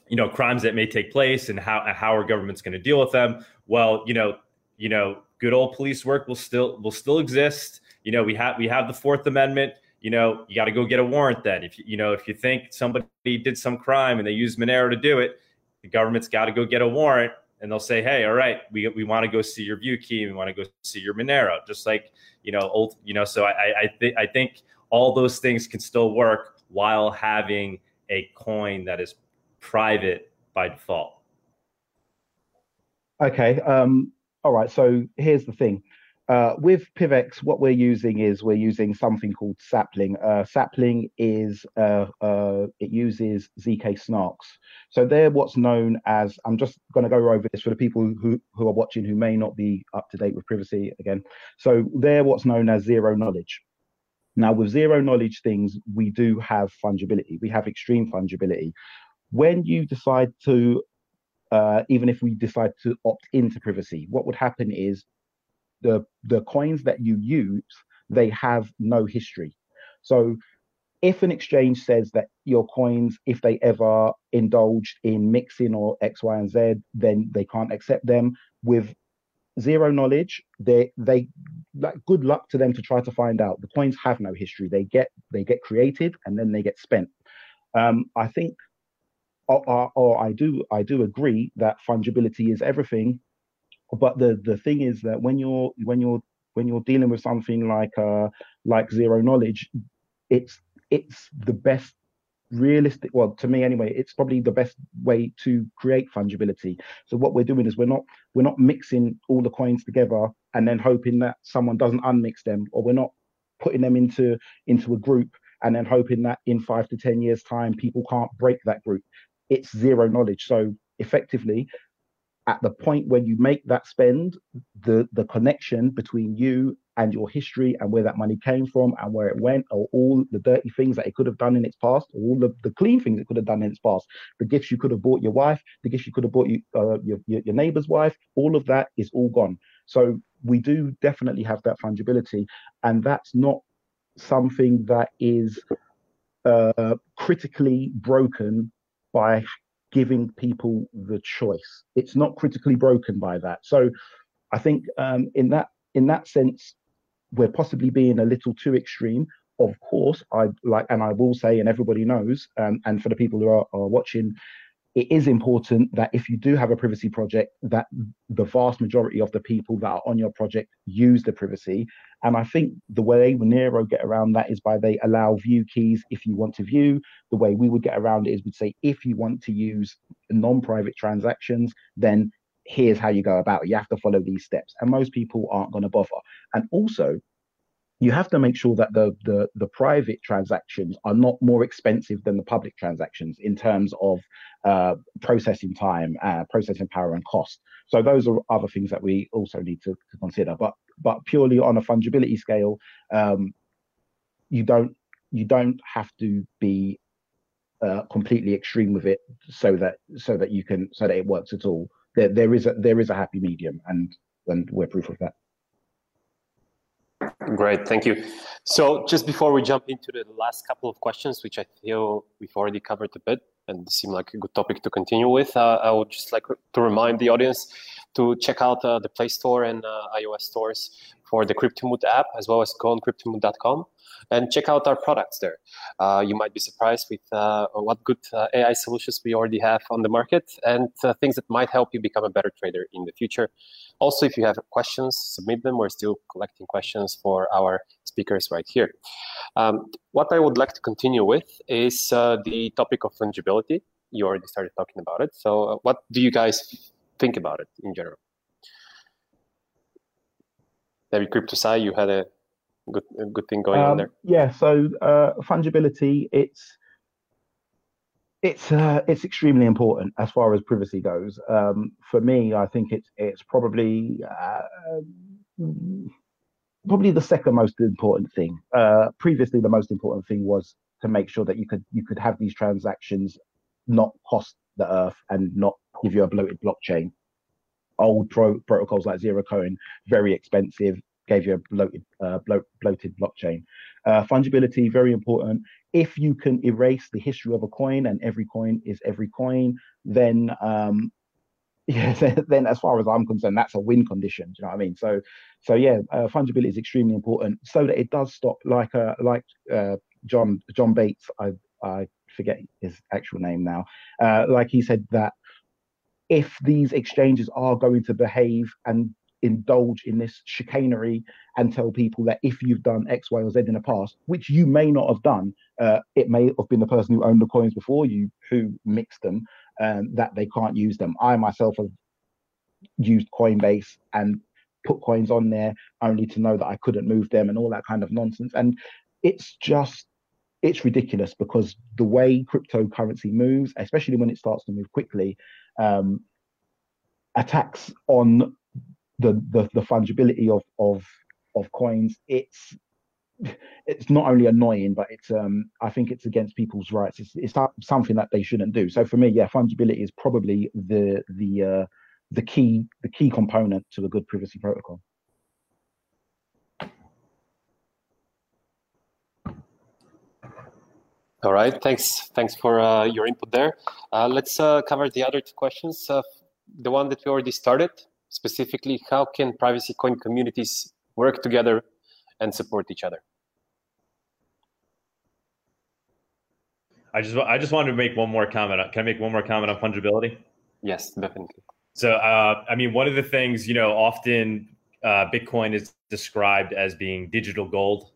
you know, crimes that may take place and how how our government's going to deal with them. Well, you know, you know, good old police work will still will still exist. You know, we have we have the Fourth Amendment you know, you got to go get a warrant then. If you, know, if you think somebody did some crime and they use Monero to do it, the government's got to go get a warrant and they'll say, Hey, all right, we, we want to go see your view key. We want to go see your Monero. Just like, you know, old, you know, so I, I think, I think all those things can still work while having a coin that is private by default. Okay. Um, all right. So here's the thing. Uh, with PivX, what we're using is we're using something called Sapling. Uh, Sapling is uh, uh it uses zk snarks. So they're what's known as. I'm just going to go over this for the people who who are watching who may not be up to date with privacy again. So they're what's known as zero knowledge. Now, with zero knowledge things, we do have fungibility. We have extreme fungibility. When you decide to uh, even if we decide to opt into privacy, what would happen is the the coins that you use they have no history. So if an exchange says that your coins if they ever indulged in mixing or x y and z then they can't accept them. With zero knowledge they they like good luck to them to try to find out. The coins have no history. They get they get created and then they get spent. Um, i think or, or, i do i do agree that fungibility is everything. But the the thing is that when you're when you're when you're dealing with something like uh like zero knowledge it's it's the best realistic well to me anyway it's probably the best way to create fungibility. So what we're doing is we're not we're not mixing all the coins together and then hoping that someone doesn't unmix them or we're not putting them into into a group and then hoping that in five to ten years time people can't break that group it's zero knowledge so effectively at the point when you make that spend, the the connection between you and your history and where that money came from and where it went, or all the dirty things that it could have done in its past, or all the, the clean things it could have done in its past, the gifts you could have bought your wife, the gifts you could have bought you, uh, your, your, neighbor's wife, all of that is all gone. So we do definitely have that fungibility, and that's not something that is uh, critically broken by giving people the choice. It's not critically broken by that. So I think um, in that in that sense, we're possibly being a little too extreme. Of course, I like, and I will say, and everybody knows, um, and for the people who are, are watching, it is important that if you do have a privacy project, that the vast majority of the people that are on your project use the privacy. And I think the way Monero get around that is by they allow view keys if you want to view. The way we would get around it is we'd say if you want to use non-private transactions, then here's how you go about it. You have to follow these steps. And most people aren't going to bother. And also, you have to make sure that the, the the private transactions are not more expensive than the public transactions in terms of uh, processing time, uh, processing power, and cost. So those are other things that we also need to, to consider. But but purely on a fungibility scale, um, you don't you don't have to be uh, completely extreme with it so that so that you can so that it works at all. There there is a there is a happy medium, and and we're proof of that. Great, thank you. So just before we jump into the last couple of questions, which I feel we've already covered a bit and seem like a good topic to continue with, uh, I would just like to remind the audience to check out uh, the Play Store and uh, iOS stores for the Cryptomood app, as well as go on cryptomood.com and check out our products there. Uh, you might be surprised with uh, what good uh, AI solutions we already have on the market and uh, things that might help you become a better trader in the future. Also, if you have questions, submit them. We're still collecting questions for our speakers right here. Um, what I would like to continue with is uh, the topic of fungibility. You already started talking about it. So, uh, what do you guys think about it in general? Maybe CryptoSci, you had a good a good thing going um, on there. Yeah. So uh, fungibility, it's it's uh, it's extremely important as far as privacy goes. Um, for me, I think it's it's probably uh, probably the second most important thing. Uh, previously, the most important thing was to make sure that you could you could have these transactions not cost the earth and not give you a bloated blockchain. Old pro- protocols like Zerocoin, very expensive, gave you a bloated, uh, blo- bloated blockchain. Uh, fungibility, very important. If you can erase the history of a coin and every coin is every coin, then um, yeah, then as far as I'm concerned, that's a win condition. You know what I mean? So, so yeah, uh, fungibility is extremely important so that it does stop. Like, uh, like uh, John John Bates, I I forget his actual name now. Uh, like he said that if these exchanges are going to behave and indulge in this chicanery and tell people that if you've done X, Y, or Z in the past, which you may not have done, uh, it may have been the person who owned the coins before you who mixed them, um, that they can't use them. I myself have used Coinbase and put coins on there only to know that I couldn't move them and all that kind of nonsense. And it's just it's ridiculous because the way cryptocurrency moves, especially when it starts to move quickly, um, attacks on the, the the fungibility of of of coins. It's it's not only annoying, but it's um I think it's against people's rights. It's it's something that they shouldn't do. So for me, yeah, fungibility is probably the the uh, the key the key component to a good privacy protocol. All right, thanks. Thanks for uh, your input there. Uh, let's uh, cover the other two questions. the one that we already started, specifically, how can privacy coin communities work together and support each other? I just I just wanted to make one more comment. Can I make one more comment on fungibility? Yes, definitely. So, uh, I mean, one of the things you know, often uh, Bitcoin is described as being digital gold.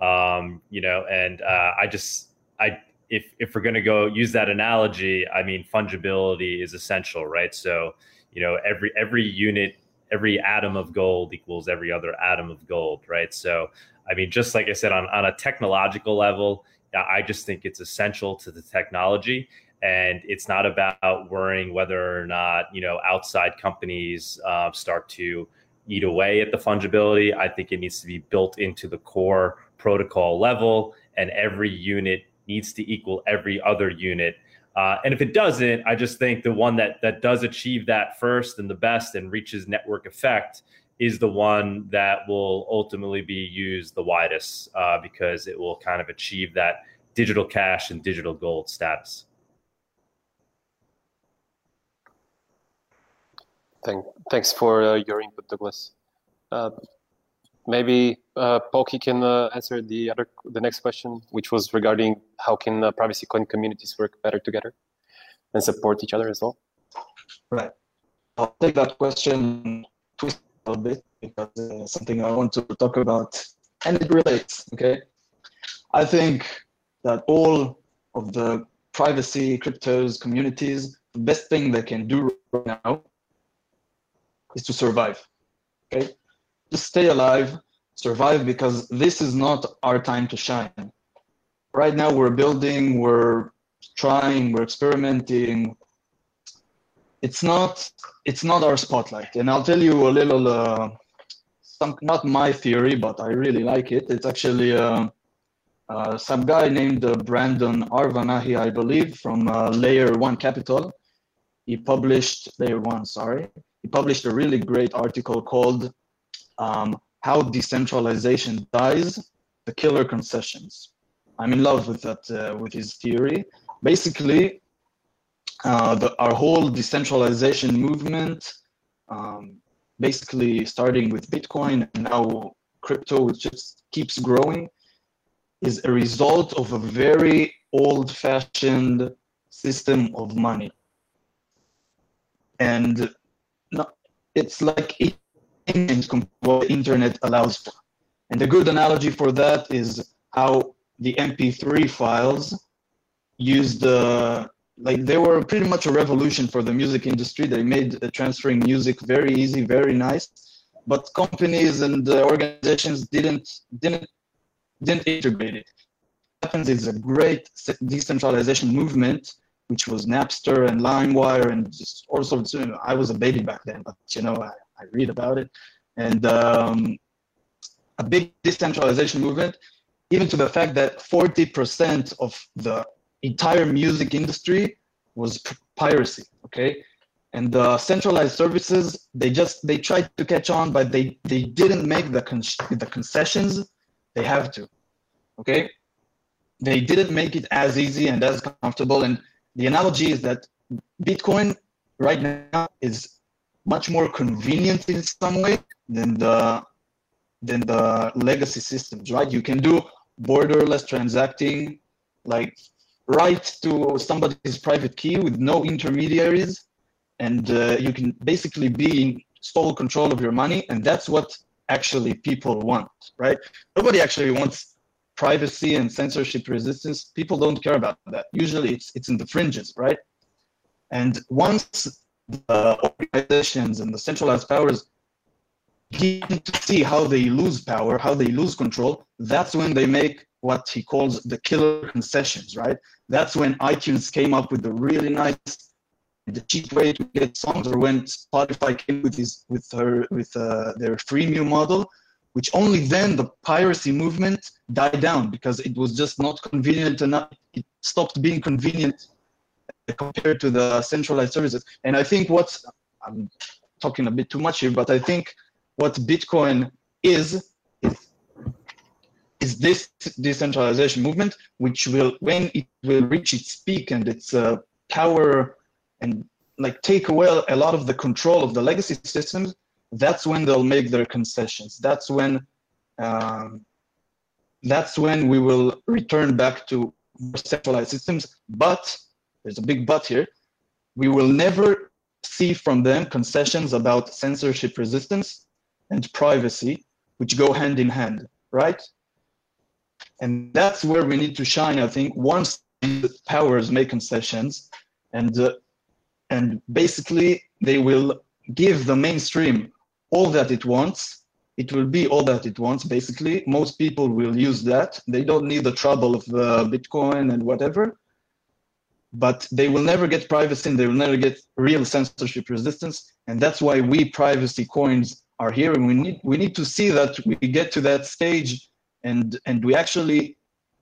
Um, you know, and uh, I just I if if we're going to go use that analogy, I mean fungibility is essential, right? So you know every every unit, every atom of gold equals every other atom of gold, right? So I mean, just like I said, on on a technological level, I just think it's essential to the technology. And it's not about worrying whether or not you know outside companies uh, start to eat away at the fungibility. I think it needs to be built into the core protocol level, and every unit needs to equal every other unit. Uh, and if it doesn't, I just think the one that that does achieve that first and the best and reaches network effect is the one that will ultimately be used the widest uh, because it will kind of achieve that digital cash and digital gold status. Thank, thanks for uh, your input, Douglas. Maybe uh, Polky can uh, answer the other the next question, which was regarding how can uh, privacy coin communities work better together and support each other as well. Right. I'll take that question twist a little bit because uh, something I want to talk about, and it relates. Okay, I think that all of the privacy cryptos communities, the best thing they can do right now is to survive. Okay, just stay alive, survive, because this is not our time to shine. Right now, we're building, we're trying, we're experimenting. It's not, it's not our spotlight. And I'll tell you a little, uh, some, not my theory, but I really like it. It's actually uh, uh, some guy named uh, Brandon Arvanaghi, I believe, from uh, Layer One Capital. He published Layer One, sorry. He published a really great article called um, how decentralization dies, the killer concessions. I'm in love with that, uh, with his theory. Basically, uh, the, our whole decentralization movement, um, basically starting with Bitcoin and now crypto, which just keeps growing, is a result of a very old-fashioned system of money. And no, it's like what the internet allows for. And a good analogy for that is how the MP3 files used the like they were pretty much a revolution for the music industry. They made uh, transferring music very easy, very nice. But companies and uh, organizations didn't didn't didn't integrate it. What happens is a great decentralization movement, which was Napster and LimeWire and just all sorts. Of, I was a baby back then, but you know, I, I read about it, and um, a big decentralization movement, even to the fact that 40% of the entire music industry was piracy. Okay, and the centralized services they just they tried to catch on but they they didn't make the con- the concessions they have to okay? They didn't make it as easy and as comfortable. And the analogy is that bitcoin right now is much more convenient in some way than the than the legacy systems right? You can do borderless transacting like right to somebody's private key with no intermediaries and uh, you can basically be in sole control of your money and that's what actually people want right? Nobody actually wants privacy and censorship resistance. People don't care about that. Usually it's it's in the fringes right? And once the organizations and the centralized powers begin to see how they lose power how they lose control that's when they make what he calls the killer concessions right that's when itunes came up with the really nice the cheap way to get songs, or when Spotify came with his with her with uh, their freemium model, which only then the piracy movement died down because it was just not convenient enough. It stopped being convenient compared to the centralized services. And I think what's I'm talking a bit too much here, but I think what Bitcoin is is, is this decentralization movement, which will when it will reach its peak and its uh, power and like take away a lot of the control of the legacy systems, that's when they'll make their concessions. That's when um, that's when we will return back to centralized systems. But there's a big but here. We will never see from them concessions about censorship resistance and privacy, which go hand in hand, right? And that's where we need to shine, I think, once powers make concessions and uh, and basically they will give the mainstream all that it wants it will be all that it wants basically most people will use that they don't need the trouble of uh, bitcoin and whatever but they will never get privacy and they will never get real censorship resistance and that's why we privacy coins are here and we need we need to see that we get to that stage and and we actually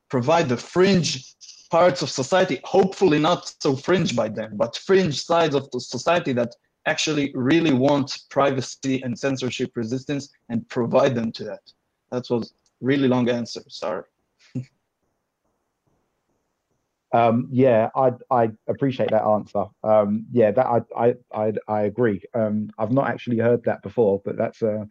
provide the fringe parts of society, hopefully not so fringe by then, but fringe sides of the society that actually really want privacy and censorship resistance and provide them to that. That was really long answer. Sorry. Um, yeah, I I appreciate that answer. Um, yeah, that I I I, I agree. Um, I've not actually heard that before, but that's uh,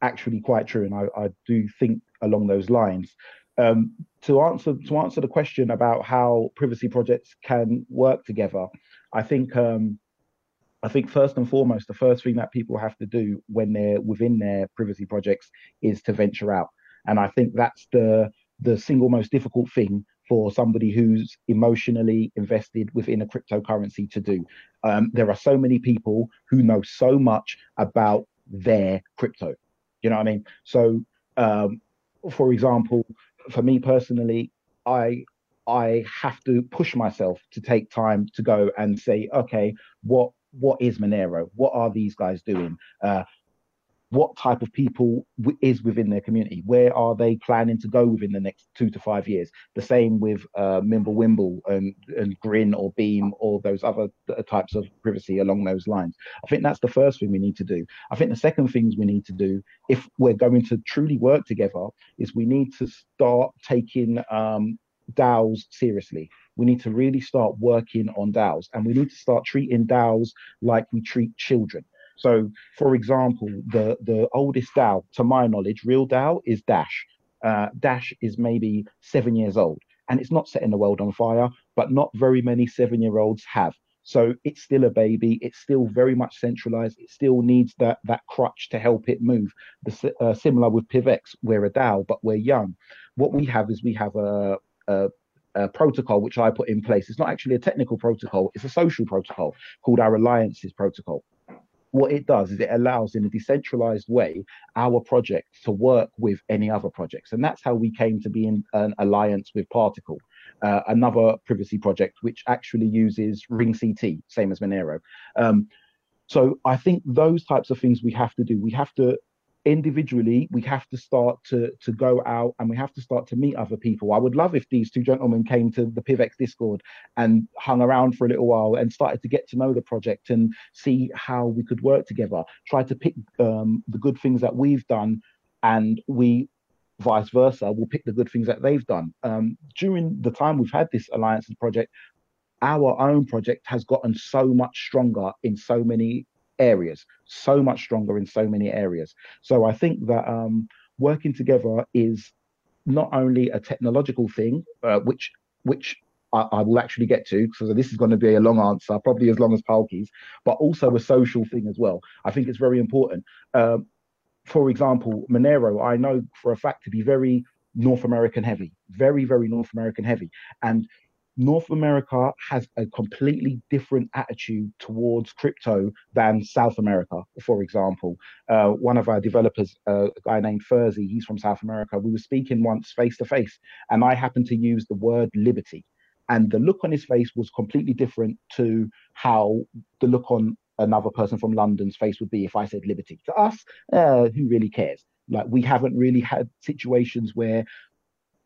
actually quite true, and I, I do think along those lines. Um, to answer to answer the question about how privacy projects can work together, I think um, I think first and foremost, the first thing that people have to do when they're within their privacy projects is to venture out, and I think that's the the single most difficult thing for somebody who's emotionally invested within a cryptocurrency to do. Um, there are so many people who know so much about their crypto. You know what I mean? So, um, for example, for me personally, I I have to push myself to take time to go and say, okay, what what is Monero? What are these guys doing? Uh, what type of people w- is within their community? Where are they planning to go within the next two to five years? The same with uh, Mimblewimble and, and Grin or Beam or those other types of privacy along those lines. I think that's the first thing we need to do. I think the second things we need to do, if we're going to truly work together, is we need to start taking um, DAOs seriously. We need to really start working on DAOs and we need to start treating DAOs like we treat children. So, for example, the the oldest DAO, to my knowledge, real DAO is Dash. Uh, Dash is maybe seven years old, and it's not setting the world on fire, but not very many seven year olds have. So it's still a baby. It's still very much centralized. It still needs that that crutch to help it move. The, uh, similar with PivX, we're a DAO, but we're young. What we have is we have a, a a protocol which I put in place. It's not actually a technical protocol, it's a social protocol called our Alliances Protocol what it does is it allows in a decentralized way our project to work with any other projects. And that's how we came to be in an alliance with Particl uh, another privacy project which actually uses ring ct same as monero. Um, so i think those types of things we have to do. We have to individually we have to start to to go out and we have to start to meet other people. I would love if these two gentlemen came to the PIVX discord and hung around for a little while and started to get to know the project and see how we could work together. Try to pick um, the good things that we've done and we vice versa will pick the good things that they've done. Um, during the time we've had this alliances project our own project has gotten so much stronger in so many areas, so much stronger in so many areas. So I think that um, working together is not only a technological thing, uh, which which I, I, will actually get to, so this is going to be a long answer, probably as long as Palki's, but also a social thing as well. I think it's very important. Um, for example, Monero, I know for a fact to be very North American heavy, very, very North American heavy. And North America has a completely different attitude towards crypto than South America, for example. Uh, one of our developers, uh, a guy named Furszy, he's from South America. We were speaking once face to face, and I happened to use the word liberty. And the look on his face was completely different to how the look on another person from London's face would be if I said liberty. To us, uh, who really cares? Like, we haven't really had situations where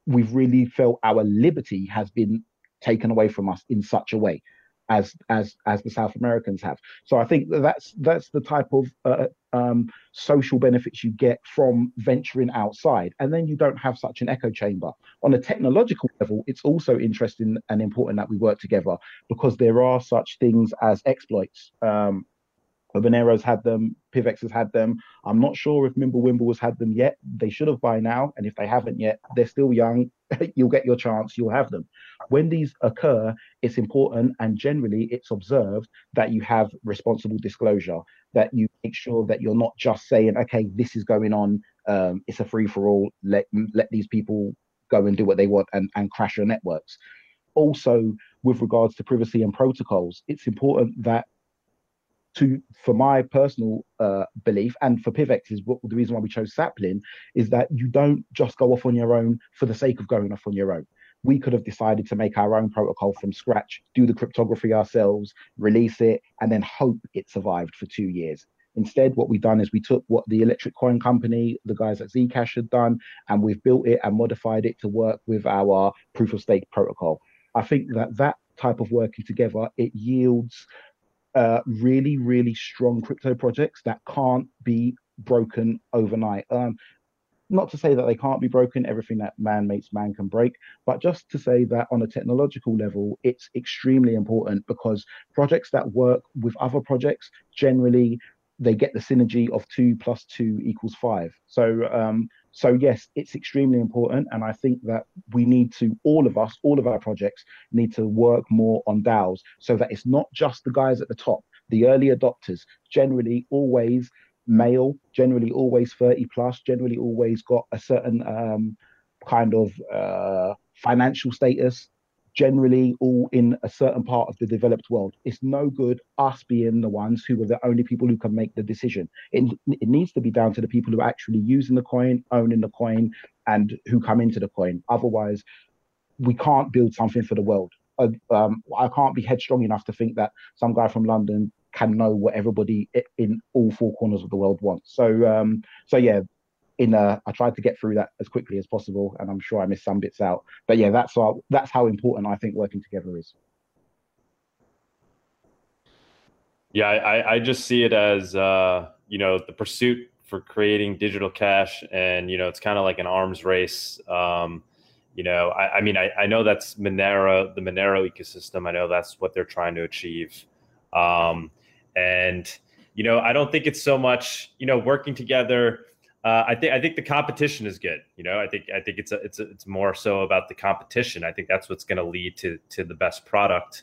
we've really felt our liberty has been taken away from us in such a way as as as the South Americans have. So I think that that's that's the type of uh, um, social benefits you get from venturing outside, and then you don't have such an echo chamber. On a technological level, it's also interesting and important that we work together because there are such things as exploits. Um, Monero's had them, PIVX has had them. I'm not sure if Mimblewimble has had them yet. They should have by now. And if they haven't yet, they're still young. you'll get your chance, you'll have them. When these occur, it's important and generally it's observed that you have responsible disclosure, that you make sure that you're not just saying, okay, this is going on, um, it's a free for all, let, let these people go and do what they want and, and crash your networks. Also, with regards to privacy and protocols, it's important that to for my personal uh, belief and for PIVX is what the reason why we chose Sapling is that you don't just go off on your own for the sake of going off on your own. We could have decided to make our own protocol from scratch, do the cryptography ourselves, release it, and then hope it survived for two years. Instead, what we've done is we took what the Electric Coin Company, the guys at Zcash had done, and we've built it and modified it to work with our proof of stake protocol. I think that that type of working together it yields uh, really, really strong crypto projects that can't be broken overnight. Um, not to say that they can't be broken, everything that man makes man can break, but just to say that on a technological level, it's extremely important because projects that work with other projects generally they get the synergy of two plus two equals five. So um, so yes, it's extremely important, and I think that we need to all of us, all of our projects, need to work more on DAOs so that it's not just the guys at the top, the early adopters, generally always male, generally always 30 plus, generally always got a certain um, kind of uh, financial status, generally all in a certain part of the developed world. It's no good us being the ones who are the only people who can make the decision. It, it needs to be down to the people who are actually using the coin, owning the coin, and who come into the coin. Otherwise, we can't build something for the world. Uh, um, I can't be headstrong enough to think that some guy from London can know what everybody in all four corners of the world wants. So, um, so yeah, in uh, I tried to get through that as quickly as possible, and I'm sure I missed some bits out. But yeah, that's how that's how important I think working together is. Yeah, I, I just see it as uh, you know the pursuit for creating digital cash, and you know it's kind of like an arms race. Um, you know, I, I mean, I, I know that's Monero, the Monero ecosystem. I know that's what they're trying to achieve, um, and you know, I don't think it's so much you know working together uh, I think I think the competition is good. You know, I think I think it's a, it's a, it's more so about the competition. I think that's what's going to lead to to the best product.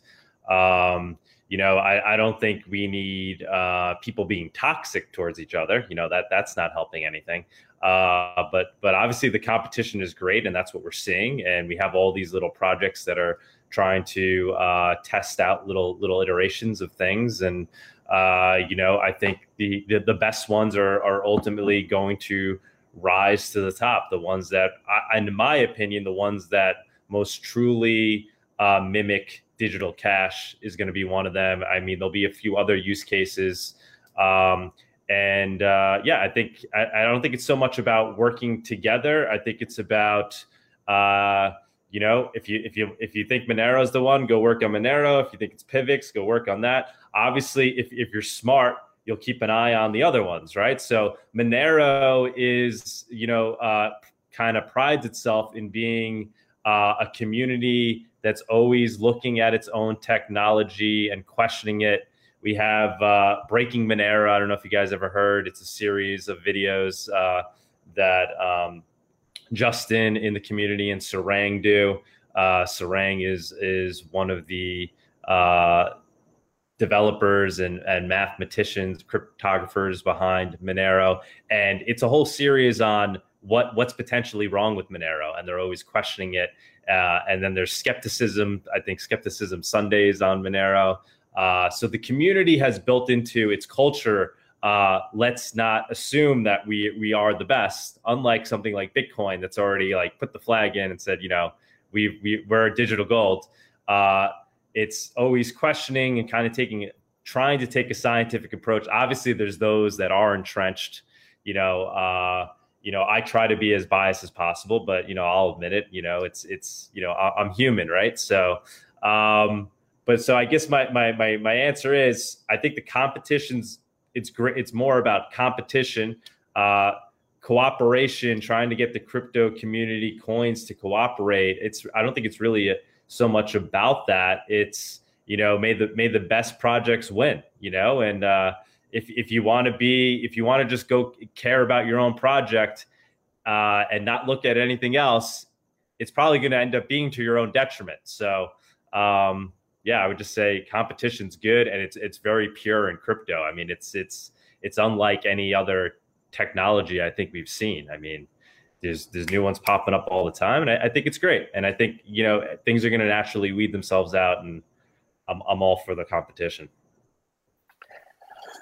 Um, you know, I, I don't think we need uh, people being toxic towards each other. You know that that's not helping anything. Uh, but but obviously the competition is great, and that's what we're seeing. And we have all these little projects that are trying to uh, test out little little iterations of things and uh, you know, I think the, the, the best ones are are ultimately going to rise to the top. The ones that, I, in my opinion, the ones that most truly uh, mimic digital cash is going to be one of them. I mean, there'll be a few other use cases. Um, and uh, yeah, I think I, I, don't think it's so much about working together. I think it's about uh, you know if you if you if you think Monero is the one, go work on Monero. If you think it's Pivx, go work on that. Obviously, if if you're smart, you'll keep an eye on the other ones, right? So Monero is you know uh, kind of prides itself in being uh, a community that's always looking at its own technology and questioning it we have uh, Breaking Monero. I don't know if you guys ever heard. It's a series of videos uh, that um, Justin in the community and Sarang do. Uh, Sarang is is one of the uh, developers and, and mathematicians, cryptographers behind Monero, and it's a whole series on what what's potentially wrong with Monero, and they're always questioning it. Uh, and then there's skepticism. I think skepticism Sundays on Monero. Uh, so the community has built into its culture. Uh, let's not assume that we we are the best. Unlike something like Bitcoin, that's already like put the flag in and said, you know, we we we're digital gold. Uh, it's always questioning and kind of taking trying to take a scientific approach. Obviously, there's those that are entrenched. You know, uh, you know, I try to be as biased as possible, but you know, I'll admit it. You know, it's it's you know, I'm human, right? So. Um, but so I guess my my my my answer is I think the competitions it's great. It's more about competition, uh, cooperation, trying to get the crypto community coins to cooperate. It's I don't think it's really a, so much about that. It's you know may the may the best projects win. You know, and uh, if if you want to be if you want to just go care about your own project uh, and not look at anything else, it's probably going to end up being to your own detriment. So. Um, yeah, I would just say competition's good and it's it's very pure in crypto. I mean, it's it's it's unlike any other technology I think we've seen. I mean, there's there's new ones popping up all the time, and I, I think it's great. And I think you know things are going to naturally weed themselves out, and I'm I'm all for the competition.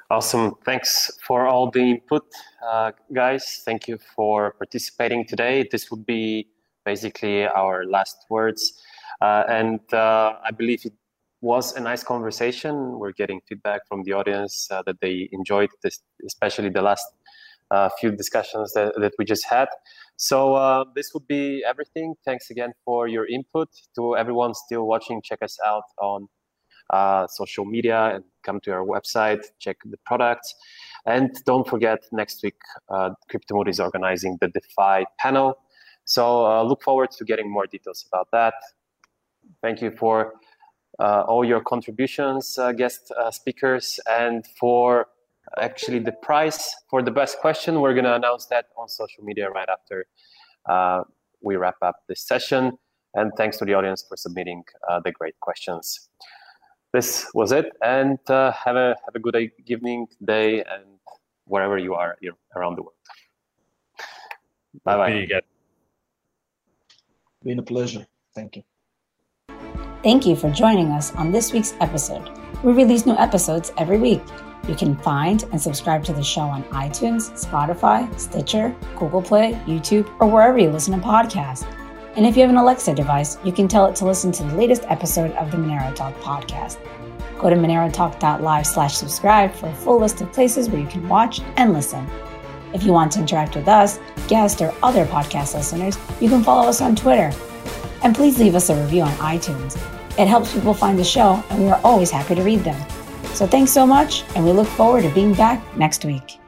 Awesome. Thanks for all the input, uh, guys. Thank you for participating today. This would be basically our last words. Uh, and uh, I believe it was a nice conversation. We're getting feedback from the audience uh, that they enjoyed this, especially the last uh, few discussions that, that we just had. So uh, this would be everything. Thanks again for your input. To everyone still watching, check us out on uh, social media and come to our website, check the products. And don't forget, next week, uh, Cryptomood is organizing the DeFi panel. So uh, look forward to getting more details about that. Thank you for all your contributions, uh, guest uh, speakers, and for actually the prize for the best question. We're going to announce that on social media right after we wrap up this session. And thanks to the audience for submitting the great questions. This was it, and have a have a good evening, day, and wherever you are around the world. Bye bye. Been a pleasure. Thank you. Thank you for joining us on this week's episode. We release new episodes every week. You can find and subscribe to the show on iTunes, Spotify, Stitcher, Google Play, YouTube, or wherever you listen to podcasts. And if you have an Alexa device, you can tell it to listen to the latest episode of the Monero Talk podcast. Go to monerotalk.live slash subscribe for a full list of places where you can watch and listen. If you want to interact with us, guests, or other podcast listeners, you can follow us on Twitter and please leave us a review on iTunes. It helps people find the show, and we are always happy to read them. So thanks so much, and we look forward to being back next week.